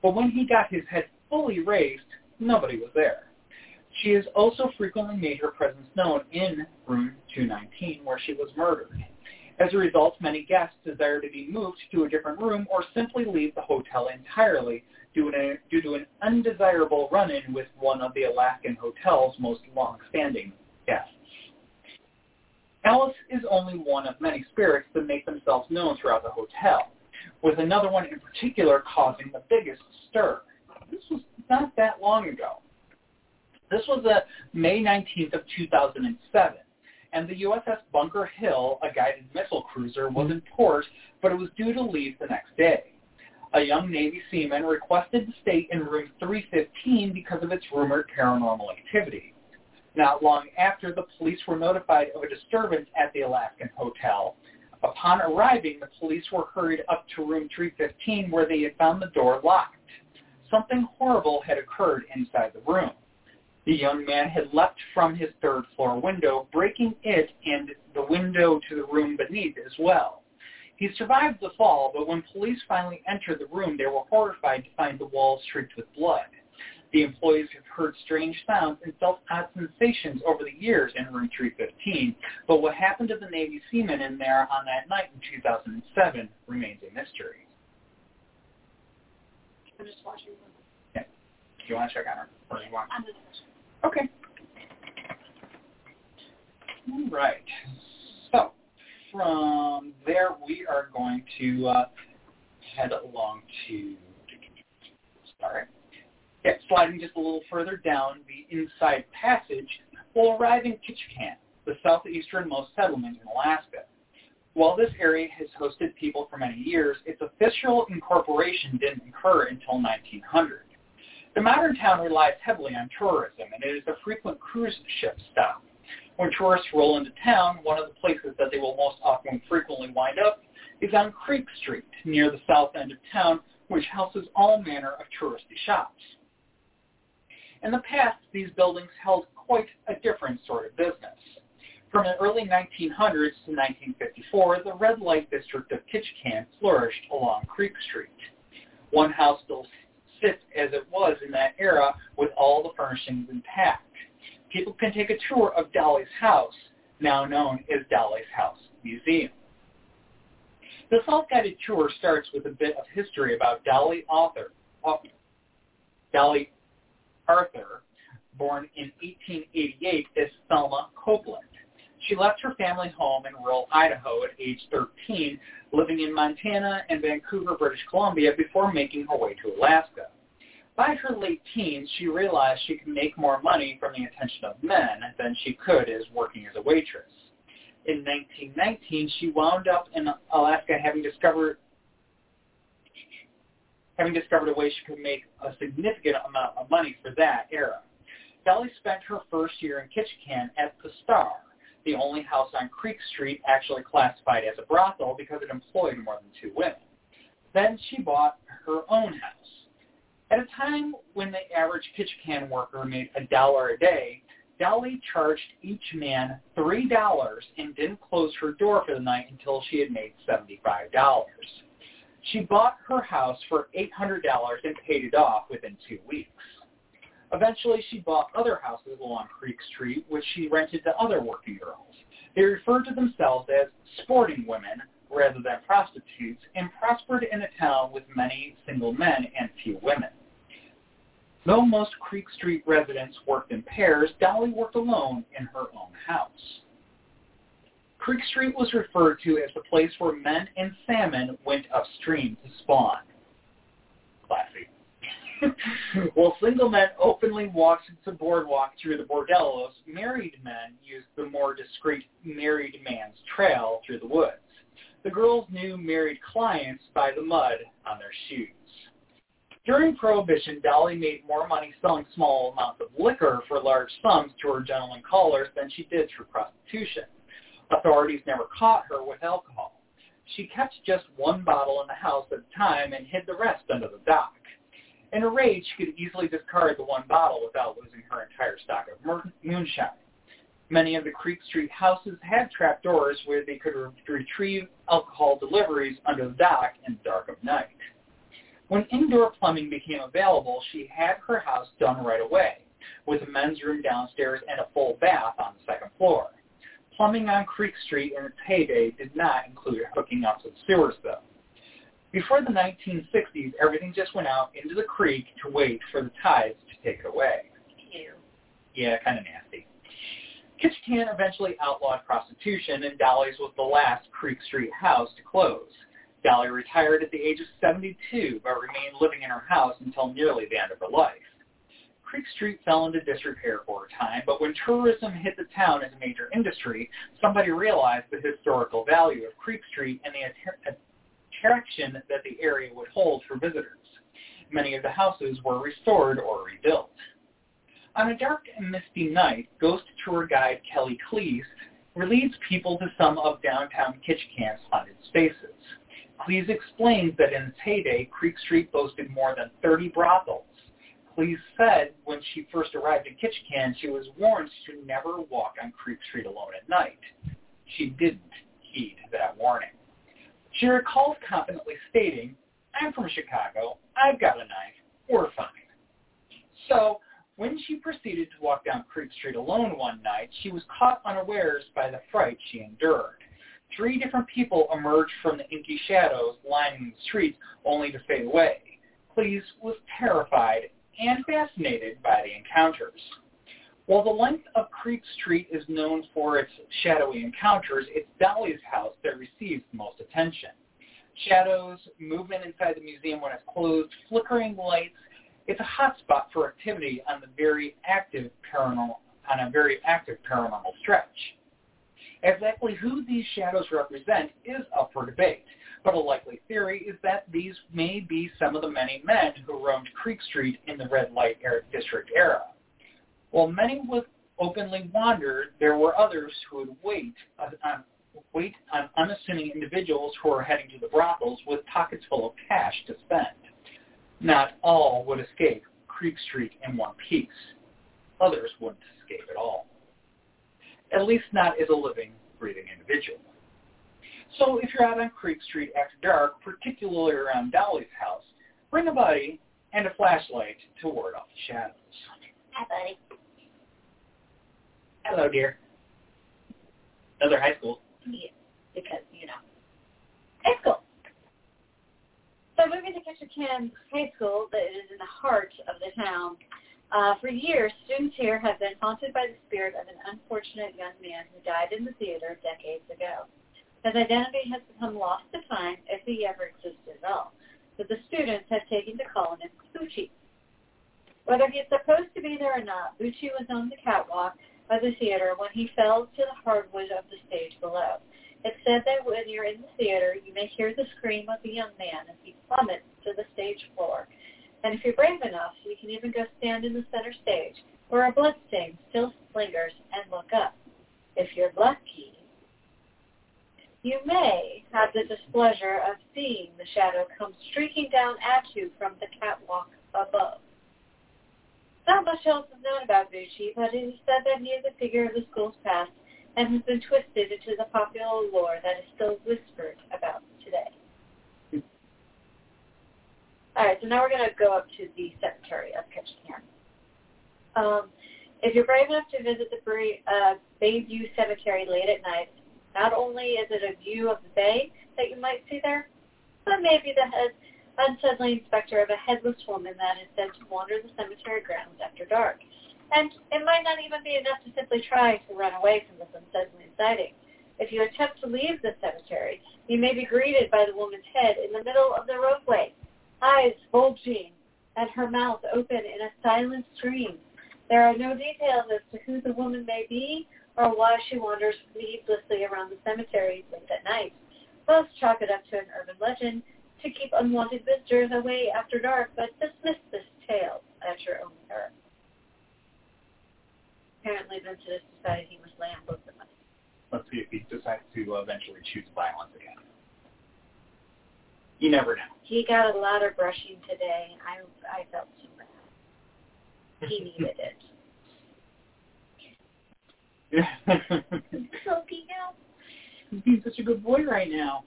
But when he got his head fully raised, nobody was there. She has also frequently made her presence known in room 219, where she was murdered. As a result, many guests desire to be moved to a different room or simply leave the hotel entirely due to, an undesirable run-in with one of the Alaskan hotel's most long-standing guests. Alice is only one of many spirits that make themselves known throughout the hotel, with another one in particular causing the biggest stir. This was not that long ago. This was uh, May 19th of 2007, and the USS Bunker Hill, a guided missile cruiser, was in port, but it was due to leave the next day. A young Navy seaman requested to stay in room 315 because of its rumored paranormal activity. Not long after, the police were notified of a disturbance at the Alaskan hotel. Upon arriving, the police were hurried up to room 315 where they had found the door locked. Something horrible had occurred inside the room. The young man had leapt from his third floor window, breaking it and the window to the room beneath as well. He survived the fall, but when police finally entered the room, they were horrified to find the walls streaked with blood. The employees have heard strange sounds and felt odd sensations over the years in room 315, but what happened to the Navy seamen in there on that night in 2007 remains a mystery. I'm just watching. Yeah. Do you want to check on her? Or you want? I'm just Okay. All right. So from there, we are going to uh, head along to. Sorry. Yeah, sliding just a little further down the inside passage, we'll arrive in Ketchikan, the southeasternmost settlement in Alaska. While this area has hosted people for many years, its official incorporation didn't occur until 1900. The modern town relies heavily on tourism, and it is a frequent cruise ship stop. When tourists roll into town, one of the places that they will most often frequently wind up is on Creek Street, near the south end of town, which houses all manner of touristy shops. In the past, these buildings held quite a different sort of business. From the early 1900s to 1954, the red light district of Ketchikan flourished along Creek Street. One house still sits as it was in that era with all the furnishings intact. People can take a tour of Dolly's house, now known as Dolly's House Museum. The self-guided tour starts with a bit of history about Dolly Author, Dolly Arthur, born in 1888 as Thelma Copeland. She left her family home in rural Idaho at age 13, living in Montana and Vancouver, British Columbia, before making her way to Alaska. By her late teens, she realized she could make more money from the attention of men than she could as working as a waitress. In 1919, she wound up in Alaska having discovered having discovered a way she could make a significant amount of money for that era. Dolly spent her first year in Ketchikan at the Star, the only house on Creek Street actually classified as a brothel because it employed more than two women. Then she bought her own house. At a time when the average Ketchikan worker made a dollar a day, Dolly charged each man $3 and didn't close her door for the night until she had made $75. She bought her house for $800 and paid it off within two weeks. Eventually, she bought other houses along Creek Street, which she rented to other working girls. They referred to themselves as sporting women rather than prostitutes and prospered in a town with many single men and few women. Though most Creek Street residents worked in pairs, Dolly worked alone in her own house. Creek Street was referred to as the place where men and salmon went upstream to spawn. Classy. While single men openly walked the boardwalk through the bordellos, married men used the more discreet married man's trail through the woods. The girls knew married clients by the mud on their shoes. During Prohibition, Dolly made more money selling small amounts of liquor for large sums to her gentlemen callers than she did through prostitution. Authorities never caught her with alcohol. She kept just one bottle in the house at a time and hid the rest under the dock. In a rage, she could easily discard the one bottle without losing her entire stock of moonshine. Many of the Creek Street houses had trap doors where they could re- retrieve alcohol deliveries under the dock in the dark of night. When indoor plumbing became available, she had her house done right away, with a men's room downstairs and a full bath on the second floor. Plumbing on Creek Street in its heyday did not include hooking up to the sewers, though. Before the 1960s, everything just went out into the creek to wait for the tides to take it away. Ew. Yeah, kind of nasty. Ketchikan eventually outlawed prostitution, and Dolly's was the last Creek Street house to close. Dolly retired at the age of 72, but remained living in her house until nearly the end of her life. Creek Street fell into disrepair for a time, but when tourism hit the town as a major industry, somebody realized the historical value of Creek Street and the attraction that the area would hold for visitors. Many of the houses were restored or rebuilt. On a dark and misty night, ghost tour guide Kelly Cleese leads people to some of downtown Ketchikan's haunted spaces. Cleese explains that in its heyday, Creek Street boasted more than 30 brothels. Cleese said when she first arrived in Ketchikan, she was warned to never walk on Creek Street alone at night. She didn't heed that warning. She recalls confidently stating, I'm from Chicago. I've got a knife. We're fine. So when she proceeded to walk down Creek Street alone one night, she was caught unawares by the fright she endured. Three different people emerged from the inky shadows lining the streets only to fade away. Cleese was terrified and fascinated by the encounters. While the length of Creek Street is known for its shadowy encounters, it's Dolly's house that receives the most attention. Shadows, movement inside the museum when it's closed, flickering lights. It's a hotspot for activity on the very active paranormal on a very active paranormal stretch. Exactly who these shadows represent is up for debate, but a likely theory is that these may be some of the many men who roamed Creek Street in the red light district era. While many would openly wander, there were others who would wait on, wait on unassuming individuals who were heading to the brothels with pockets full of cash to spend. Not all would escape Creek Street in one piece. Others wouldn't escape at all. At least not as a living, breathing individual. So if you're out on Creek Street after dark, particularly around Dolly's house, bring a buddy and a flashlight to ward off the shadows. Hi, buddy. Hello, dear. Another high school. Yeah, because, you know, high school. So moving to Ketchikan High School that is in the heart of the town. Uh, for years, students here have been haunted by the spirit of an unfortunate young man who died in the theater decades ago. His identity has become lost to time if he ever existed at all. But the students have taken to calling him Bucci. Whether he's supposed to be there or not, Bucci was on the catwalk of the theater when he fell to the hardwood of the stage below. It's said that when you're in the theater, you may hear the scream of the young man as he plummets to the stage floor. And if you're brave enough, you can even go stand in the center stage where a blood stain still lingers and look up. If you're lucky, you may have the displeasure of seeing the shadow come streaking down at you from the catwalk above. Not much else is known about Bucci, but it is said that he is a figure of the school's past and has been twisted into the popular lore that is still whispered about today. All right, so now we're going to go up to the cemetery of Ketchikan. Um, if you're brave enough to visit the uh, Bayview Cemetery late at night, not only is it a view of the bay that you might see there, but maybe the head, unsettling specter of a headless woman that is said to wander the cemetery grounds after dark. And it might not even be enough to simply try to run away from this unsettling sighting. If you attempt to leave the cemetery, you may be greeted by the woman's head in the middle of the roadway, eyes bulging and her mouth open in a silent scream. There are no details as to who the woman may be or why she wanders needlessly around the cemetery late at night. Most chalk it up to an urban legend to keep unwanted visitors away after dark, but dismiss this tale at your own peril. Apparently, Vincent decided he must lay on both of us. Let's see if he decides to uh, eventually choose violence again. You never know. He got a lot of brushing today. I I felt so bad. He needed it. Soaking out. He's being such a good boy right now.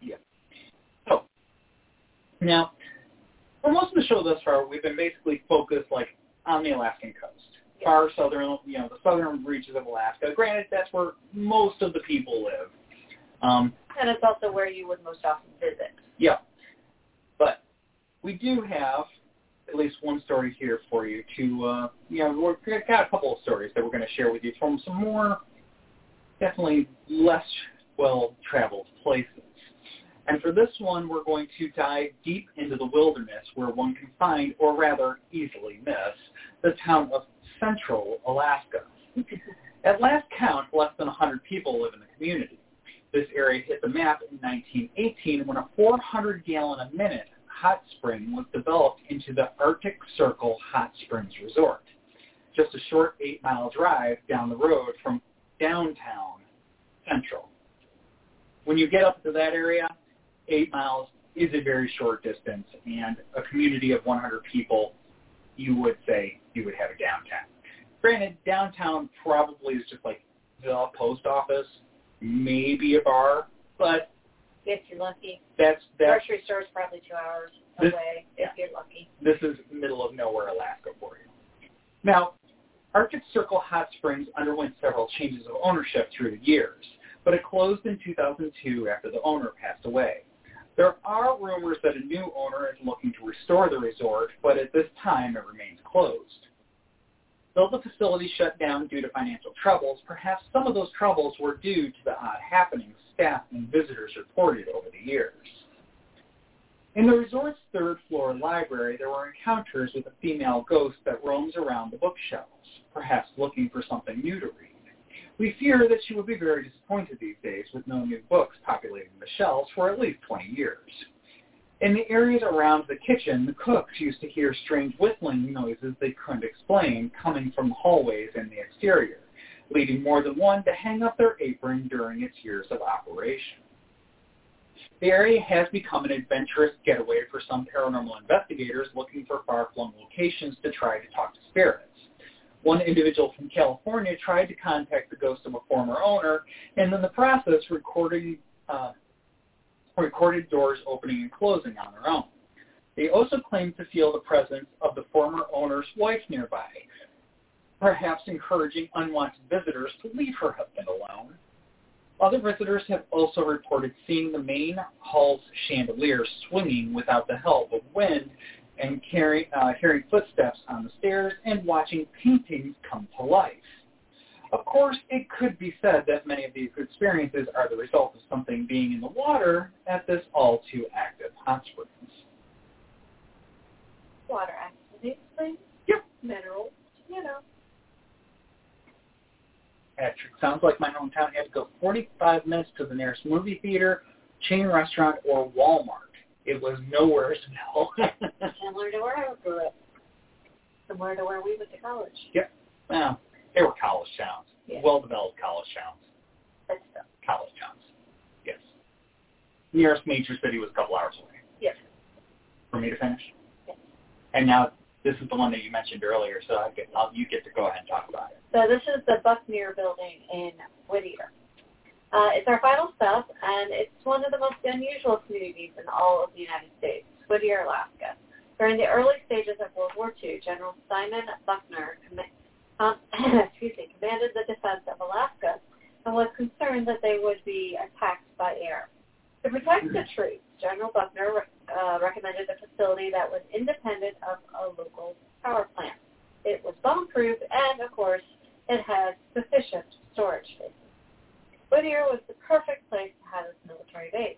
Yeah. So now, for most of the show thus far, we've been basically focused like on the Alaskan coast, far southern, you know, the southern reaches of Alaska. Granted, that's where most of the people live. Um, And it's also where you would most often visit. yeah, but we do have at least one story here for you to, uh, you know, we've got a couple of stories that we're going to share with you from some more definitely less well-traveled places. And for this one, we're going to dive deep into the wilderness where one can find, or rather easily miss, the town of Central Alaska. At last count, less than 100 people live in the community. This area hit the map in 1918 when a 400-gallon-a-minute hot spring was developed into the Arctic Circle Hot Springs Resort, just a short eight-mile drive down the road from downtown Central. When you get up to that area, eight miles is a very short distance, and a community of 100 people, you would say you would have a downtown. Granted, downtown probably is just like the post office, maybe a bar, but if you're lucky. That's that's Grocery store's probably two hours This- away yeah. if you're lucky. this is middle of nowhere Alaska for you. Now, Arctic Circle Hot Springs underwent several changes of ownership through the years, but it closed in 2002 after the owner passed away. There are rumors that a new owner is looking to restore the resort, but at this time it remains closed. Though the facility shut down due to financial troubles, perhaps some of those troubles were due to the odd happenings staff and visitors reported over the years. In the resort's third floor library, there were encounters with a female ghost that roams around the bookshelves, perhaps looking for something new to read. We fear that she will be very disappointed these days with no new books populating the shelves for at least 20 years. In the areas around the kitchen, the cooks used to hear strange whistling noises they couldn't explain coming from hallways and the exterior, leading more than one to hang up their apron during its years of operation. The area has become an adventurous getaway for some paranormal investigators looking for far-flung locations to try to talk to spirits. One individual from California tried to contact the ghost of a former owner, and in the process recording, uh, recorded doors opening and closing on their own. They also claimed to feel the presence of the former owner's wife nearby, perhaps encouraging unwanted visitors to leave her husband alone. Other visitors have also reported seeing the main hall's chandelier swinging without the help of wind and carry, uh, hearing footsteps on the stairs and watching paintings come to life. Of course, it could be said that many of these experiences are the result of something being in the water at this all too active hot springs. Water activities, please. Yep. Minerals, you know. Patrick, sounds like my hometown had to go 45 minutes to the nearest movie theater, chain restaurant, or Walmart. It was nowhere nowheresville. Similar to where I grew up. Similar to where we went to college. well, they were college towns, Yeah. well-developed college towns, But still. college towns. Yes. Nearest major city was a couple hours away. Yes. For me to finish. Yes. And now this is the one that you mentioned earlier, so I get, I'll, you get to go ahead and talk about it. So this is the Buckner Building in Whittier. Uh, it's our final stop, and it's one of the most unusual communities in all of the United States, Whittier, Alaska. During the early stages of World War II, General Simon Buckner um, excuse me, commanded the defense of Alaska and was concerned that they would be attacked by air. To protect the troops, General Buckner uh, recommended a facility that was independent of a local power plant. It was bomb-proof, and of course, it had sufficient storage space. Whittier was the perfect place to have its military base.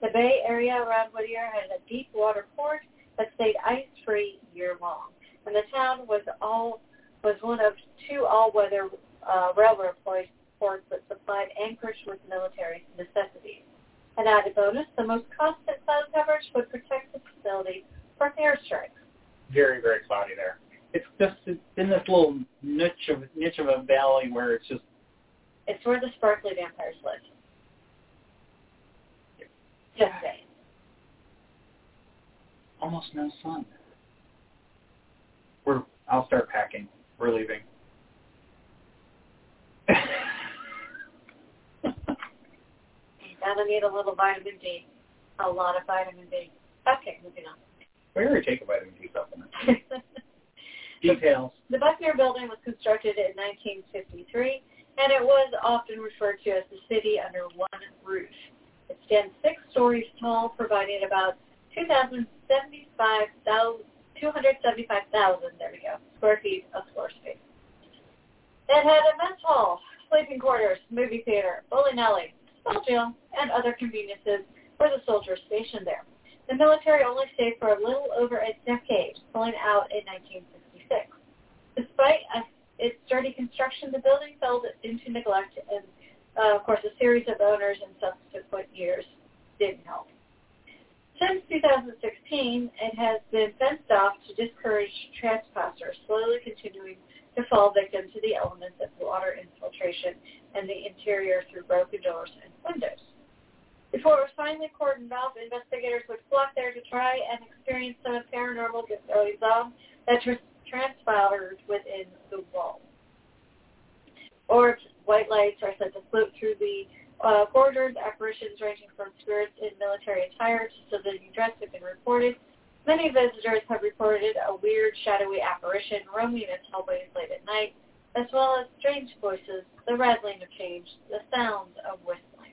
The bay area around Whittier had a deep water port that stayed ice-free year-long, and the town was all was one of two all-weather uh, railroad port- ports that supplied Anchorage with military necessities. An added bonus, the most constant cloud coverage would protect the facility from airstrikes. Very, very cloudy there. It's just it's in this little niche of niche of a valley where it's just It's where the sparkly vampires live. Just saying. almost no sun. We're I'll start packing. We're leaving. Gotta need a little vitamin D. A lot of vitamin D. Okay, moving on. we already take a vitamin D supplement. Details. the Buckner Building was constructed in 1953, and it was often referred to as the city under one roof. It stands six stories tall, providing about 275,000 275,000, there we go, square feet of floor space. It had a mess hall, sleeping quarters, movie theater, bowling alley, small jail, and other conveniences for the soldiers stationed there. The military only stayed for a little over a decade, pulling out in 1966. Despite a, its sturdy construction, the building fell into neglect, and uh, of course, a series of owners in subsequent years didn't help. Since 2016, it has been fenced off to discourage trespassers, slowly continuing to fall victim to the elements of water infiltration and the interior through broken doors and windows. Before it was finally cordoned off, investigators would flock there to try and experience some paranormal goings-on that tr- transpired within the walls. Orbs, white lights are said to float through the Uh, corridors, apparitions ranging from spirits in military attire to civilian dress have been reported. Many visitors have reported a weird, shadowy apparition roaming its hallways late at night, as well as strange voices, the rattling of change, the sounds of whistling.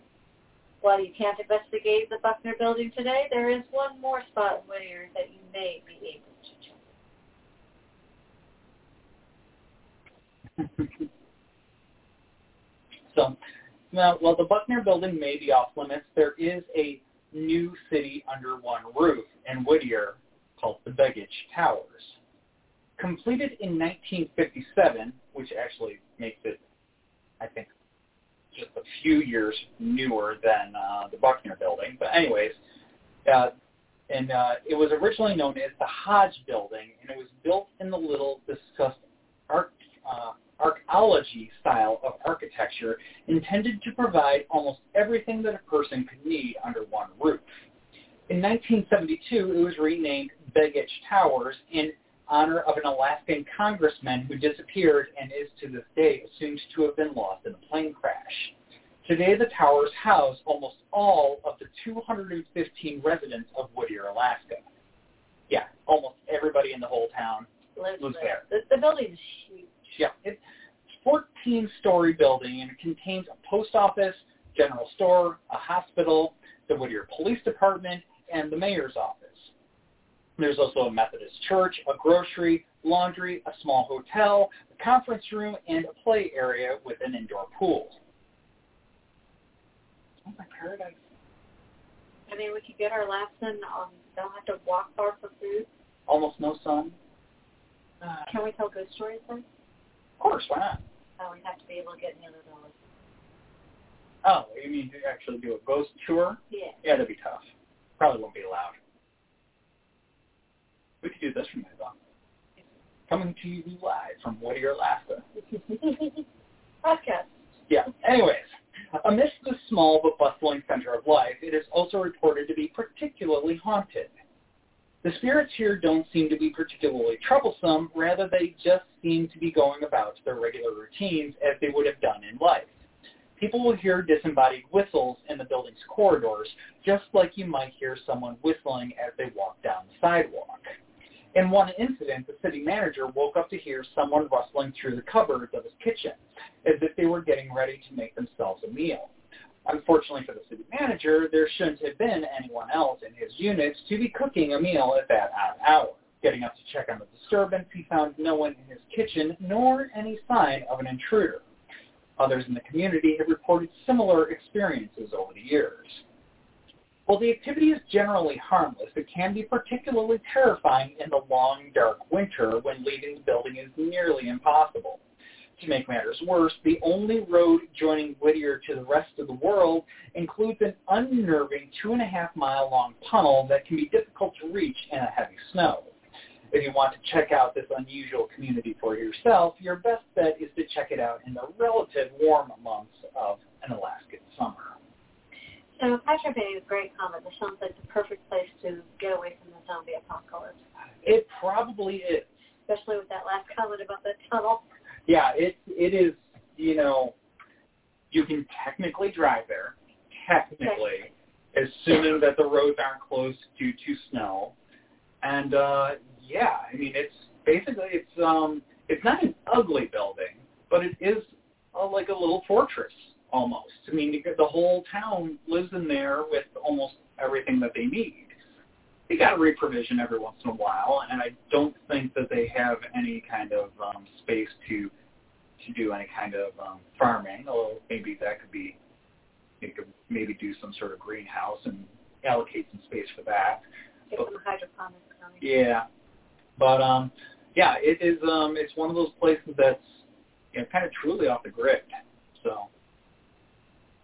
While you can't investigate the Buckner building today, there is one more spot in Whittier that you may be able to check. So, now, while the Buckner building may be off limits, there is a new city under one roof in Whittier called the Begich Towers. Completed in 1957, which actually makes it, I think, just a few years newer than uh, the Buckner building. But anyways, uh, and uh, it was originally known as the Hodge Building, and it was built in the little discussed art, uh, archaeology style of architecture intended to provide almost everything that a person could need under one roof. In 1972, it was renamed Begich Towers in honor of an Alaskan congressman who disappeared and is to this day assumed to have been lost in a plane crash. Today, the towers house almost all of the 215 residents of Whittier, Alaska. Yeah, almost everybody in the whole town lives, lives there. there. The, the building is huge. Yeah, it's a 14-story building, and it contains a post office, general store, a hospital, the Whittier Police Department, and the mayor's office. There's also a Methodist church, a grocery, laundry, a small hotel, a conference room, and a play area with an indoor pool. Oh my paradise. I mean, we could get our lesson on don't have to walk far for food. Almost no sun. Uh, Can we tell ghost stories then? Of course, why not? Oh, we have to be able to get in the other. Oh, you mean to actually do a ghost tour? Yeah. Yeah, that'd be tough. Probably won't be allowed. We could do this from Amazon. Coming to you live from Whittier, Alaska. Podcast. Yeah. Anyways, amidst the small but bustling center of life, it is also reported to be particularly haunted. The spirits here don't seem to be particularly troublesome, rather they just seem to be going about their regular routines as they would have done in life. People will hear disembodied whistles in the building's corridors, just like you might hear someone whistling as they walk down the sidewalk. In one incident, the city manager woke up to hear someone rustling through the cupboards of his kitchen, as if they were getting ready to make themselves a meal. Unfortunately for the city manager, there shouldn't have been anyone else in his unit to be cooking a meal at that odd hour. Getting up to check on the disturbance, he found no one in his kitchen, nor any sign of an intruder. Others in the community have reported similar experiences over the years. While the activity is generally harmless, it can be particularly terrifying in the long, dark winter when leaving the building is nearly impossible. To make matters worse, the only road joining Whittier to the rest of the world includes an unnerving two and a half mile long tunnel that can be difficult to reach in a heavy snow. If you want to check out this unusual community for yourself, your best bet is to check it out in the relative warm months of an Alaskan summer. So Patrick made a great comment. This sounds like the perfect place to get away from the zombie apocalypse. It probably is. Especially with that last comment about the tunnel. Yeah, it it is. You know, you can technically drive there, technically, assuming that the roads aren't closed due to snow. And uh yeah, I mean it's basically it's um it's not an ugly building, but it is uh, like a little fortress almost. I mean the whole town lives in there with almost everything that they need. They got to reprovision every once in a while, and I don't think that they have any kind of um, space to to do any kind of um, farming. Although maybe that could be, they could maybe do some sort of greenhouse and allocate some space for that. Get some hydroponics coming. Yeah, but um, yeah, it is. Um, it's one of those places that's you know kind of truly off the grid. So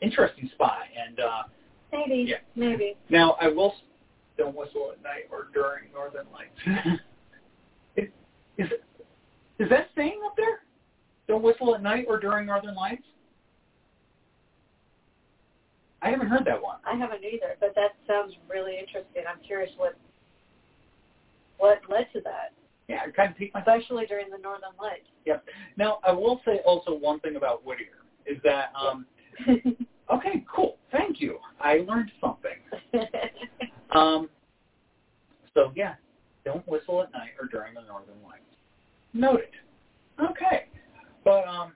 interesting spot, and uh, maybe, yeah. maybe. Now I will don't whistle at night or during northern lights. is, is is that saying up there? Don't whistle at night or during northern lights. I haven't heard that one. I haven't either, but that sounds really interesting. I'm curious what what led to that. Yeah, it kind of piqued my especially during the northern lights. Yep. Now I will say also one thing about Whittier is that um, Okay, cool. Thank you. I learned something. Um, so yeah, don't whistle at night or during the northern lights. Noted. Okay, but um,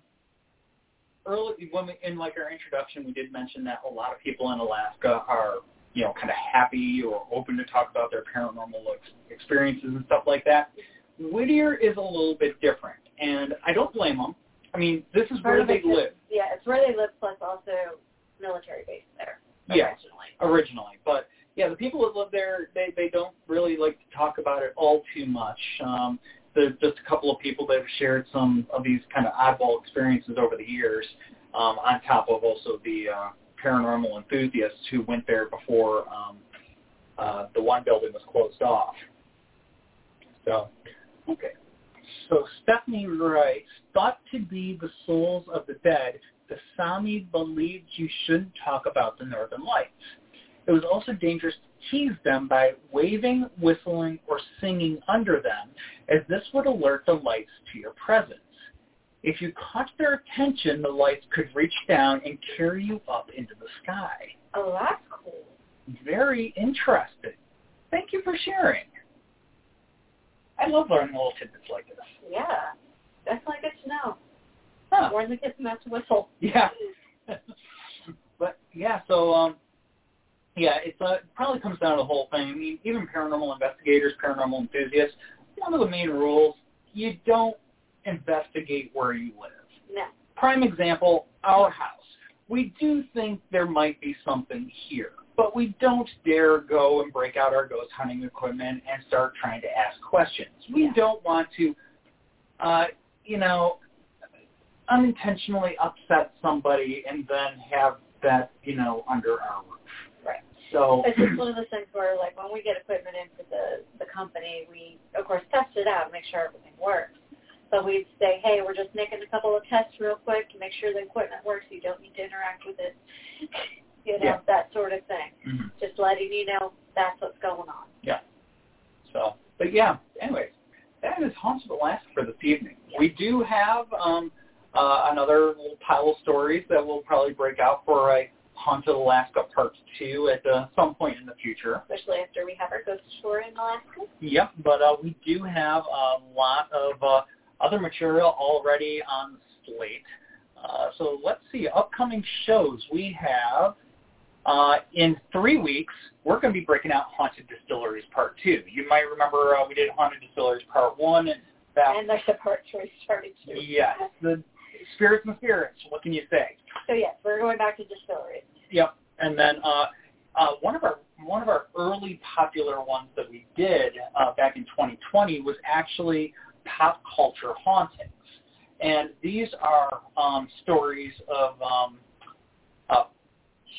early when we in like our introduction, we did mention that a lot of people in Alaska are you know kind of happy or open to talk about their paranormal ex- experiences and stuff like that. Whittier is a little bit different, and I don't blame them. I mean, this is Part where they it's live. Yeah, it's where they live, plus also military base there Yeah. originally. originally. But yeah, the people that live there, they they don't really like to talk about it all too much. Um, there's just a couple of people that have shared some of these kind of oddball experiences over the years, um, on top of also the uh, paranormal enthusiasts who went there before um, uh, the one building was closed off. So, okay. So Stephanie writes, thought to be the souls of the dead, the Sami believed you shouldn't talk about the northern lights. It was also dangerous to tease them by waving, whistling, or singing under them, as this would alert the lights to your presence. If you caught their attention, the lights could reach down and carry you up into the sky. Oh, that's cool. Very interesting. Thank you for sharing. I love learning little tidbits like this. Yeah, definitely good to know. Huh. More than kids not to whistle. Yeah. but yeah, so um yeah, it's uh, it probably comes down to the whole thing. I mean, even paranormal investigators, paranormal enthusiasts, one of the main rules, you don't investigate where you live. No. Prime example, our house. We do think there might be something here, but we don't dare go and break out our ghost hunting equipment and start trying to ask questions. We Yeah. don't want to, uh, you know, unintentionally upset somebody and then have that, you know, under our roof. Right. So, It's just one of those things where, like, when we get equipment in for the the company, we of course test it out, make sure everything works. But we'd say, hey, we're just making a couple of tests real quick to make sure the equipment works. You don't need to interact with it. you know, Yeah. that sort of thing. mhm. Just letting you know that's what's going on. Yeah. So, but yeah. Anyways, that is Haunted Alaska for this evening. Yeah. We do have um, uh, another little pile of stories that we'll probably break out for a Haunted Alaska Part Two at uh, some point in the future. Especially after we have our ghost story in Alaska. Yep, but uh, we do have a lot of uh, other material already on the slate. Uh, so let's see, upcoming shows we have. Uh, in three weeks, we're going to be breaking out Haunted Distilleries Part 2. You might remember uh, we did Haunted Distilleries Part 1. And that, And there's a part three starting too. yes, the Spirits and Spirits, what can you say? So yes, we're going back to distilleries. Yep. And then uh, uh, one of our one of our early popular ones that we did uh, back in 2020 was actually pop culture hauntings, and these are um, stories of um, uh,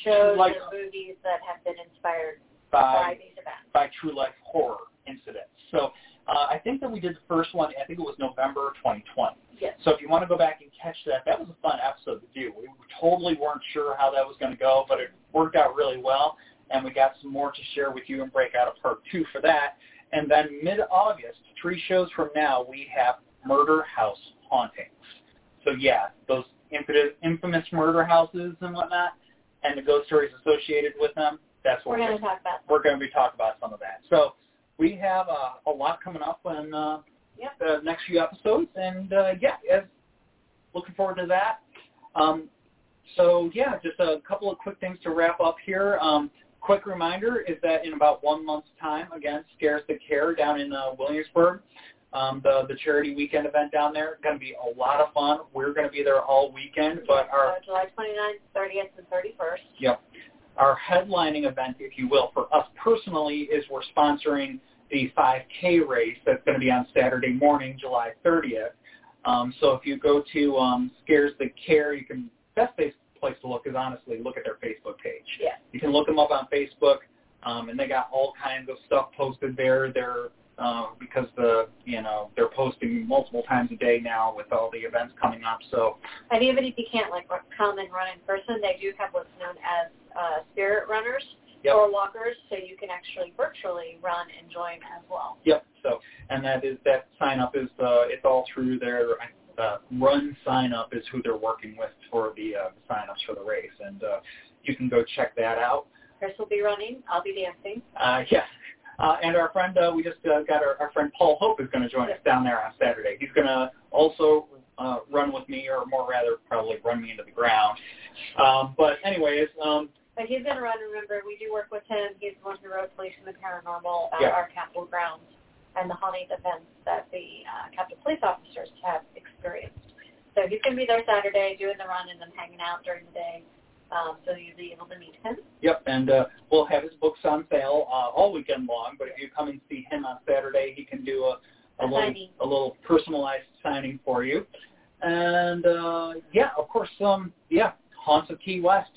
Shows Like- and movies that have been inspired by by these events. by true life horror incidents. So uh, I think that we did the first one. I think it was November 2020. Yes. So if you want to go back and catch that, that was a fun episode to do. We totally weren't sure how that was going to go, but it worked out really well, and we got some more to share with you and break out a part two for that. And then mid-August, three shows from now, we have Murder House Hauntings. So yeah, those infamous, infamous murder houses and whatnot, and the ghost stories associated with them. That's what We're we're going to talk about we're going to be talking about some of that. So we have uh, a lot coming up in uh, Yep. the next few episodes, and uh, yeah, as, looking forward to that. Um, so yeah, just a couple of quick things to wrap up here. Um, quick reminder is that in about one month's time, again, Scares That Care down in uh, Williamsburg, um, the the charity weekend event down there, going to be a lot of fun. We're going to be there all weekend, but our uh, July 29th, 30th, and 31st. Yep. Our headlining event, if you will, for us personally, is we're sponsoring the 5K race that's going to be on Saturday morning, July 30th. Um, so if you go to um, Scares That Care, you can best place place to look is honestly look at their Facebook page. Yeah. You can look them up on Facebook, um, and they got all kinds of stuff posted there. They're uh, because the you know they're posting multiple times a day now with all the events coming up. So And even if you can't like come and run in person, they do have what's known as uh, spirit runners Yep. or walkers, so you can actually virtually run and join as well. Yep. So, and that is that sign up is uh, it's all through their uh, run sign up is who they're working with for the uh, sign ups for the race, and uh, you can go check that out. Chris will be running. I'll be dancing. Uh, yeah. Uh, and our friend, uh, we just uh, got our, our friend Paul Hope is going to join us down there on Saturday. He's going to also uh, run with me, or more rather, probably run me into the ground. Um, but anyways, um, But he's going to run. Remember, we do work with him. He's the one who wrote Police and the Paranormal at Yeah. our Capitol grounds and the haunting events that the uh, Capitol police officers have experienced. So he's going to be there Saturday doing the run and then hanging out during the day. Um, so you'll be able to meet him. Yep, and uh, we'll have his books on sale uh, all weekend long. But if you come and see him on Saturday, he can do a, a A little signing. a little personalized signing for you. And uh, yeah, of course, um, yeah, Haunts of Key West.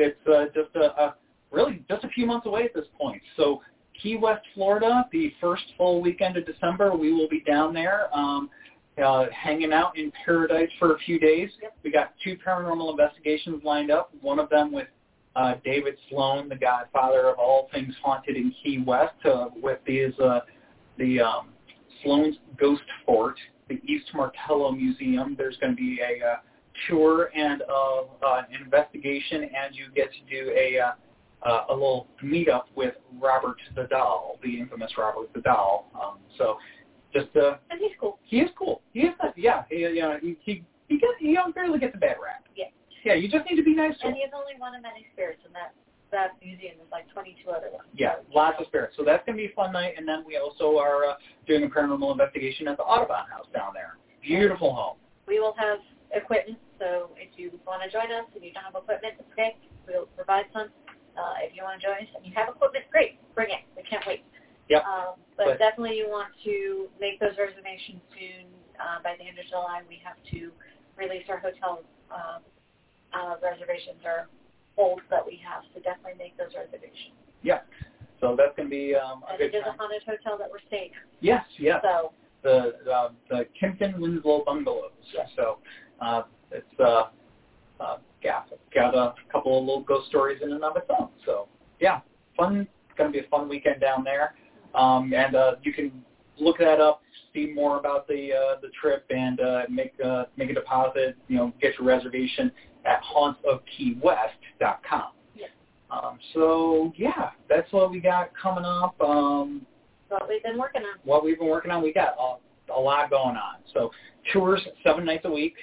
It's uh, just a, a really just a few months away at this point. So Key West, Florida, the first full weekend of December, we will be down there. Um, uh, hanging out in paradise for a few days. We got two paranormal investigations lined up. One of them with uh, David Sloan, the godfather of all things haunted in Key West, uh, with these uh, the um, Sloan's Ghost Fort, the East Martello Museum. There's going to be a uh, tour and uh, uh, an investigation, and you get to do a uh, uh, a little meetup with Robert the Doll, the infamous Robert the Doll. Um, so just uh, And he's cool. he is cool. He is nice. Yeah, he, you know, he he he, gets, he barely gets a bad rap. Yeah. Yeah, you just need to be nice to him. And he is only one of many spirits and that that museum. is like 22 other ones. Yeah, lots of spirits. So that's going to be a fun night. And then we also are uh, doing a paranormal investigation at the Audubon House down there. Beautiful home. We will have equipment, so if you want to join us and you don't have equipment, it's okay. We'll provide some. Uh, if you want to join us and you have equipment, great. Bring it. We can't wait. Yep. Um, but, But- definitely you want to make those reservations soon. Uh, by the end of July, we have to release our hotel um, uh, reservations or holds that we have. So definitely make those reservations. Yeah. So that's going to be um, a And it good is a time. haunted hotel that we're staying. Yes, yes. So The uh, the Kimpton Winslow Bungalows. So uh, it's uh, uh, yeah, it's got a couple of little ghost stories in and of its own. So yeah, fun. It's going to be a fun weekend down there. Um, and uh, you can look that up, see more about the uh, the trip, and uh, make uh, make a deposit. You know, get your reservation at hauntsofkeywest.com. Yes. Um, so yeah, that's what we got coming up. Um, what we've been working on. what we've been working on, we got a, a lot going on. So tours seven nights a week.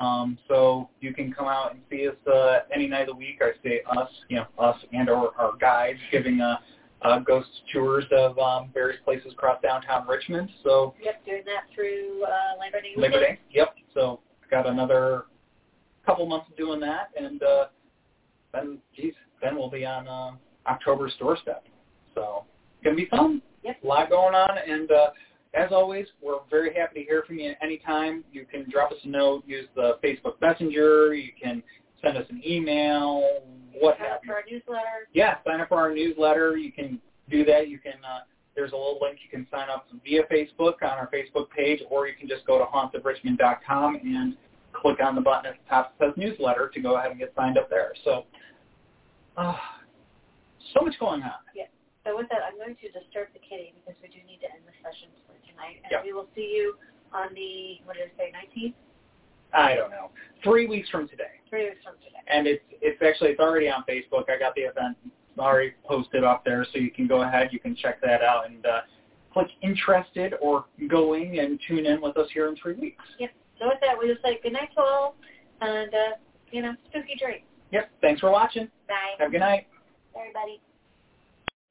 Um, so you can come out and see us uh, any night of the week. I say us, you know, us and our, our guides giving uh, uh, ghost tours of um, various places across downtown Richmond. So Yep, doing that through uh, Labor Day. Labor. Day, yep. So got another couple months of doing that, and uh, then, geez, then we'll be on uh, October's doorstep. So gonna be fun. Yep. A lot going on, and uh, as always, we're very happy to hear from you anytime. You can drop us a note, use the Facebook Messenger, you can send us an email, what Sign have up you. for our newsletter. Yeah, sign up for our newsletter. You can do that. You can. Uh, there's a little link you can sign up via Facebook on our Facebook page, or you can just go to hauntsofrichmond.com and click on the button at the top that says newsletter to go ahead and get signed up there. So, uh, so much going on. Yeah. So with that, I'm going to disturb the kitty because we do need to end the session for tonight. And Yep. we will see you on the, what did I say, 19th? I don't know. Three weeks from today. Three weeks from today. and it's it's actually it's already on Facebook. I got the event already posted up there, so you can go ahead, you can check that out, and uh, click interested or going and tune in with us here in three weeks. Yep. So with that, we will say good night to all and, uh, you know, spooky dreams. Yep. Thanks for watching. Bye. Have a good night. Everybody.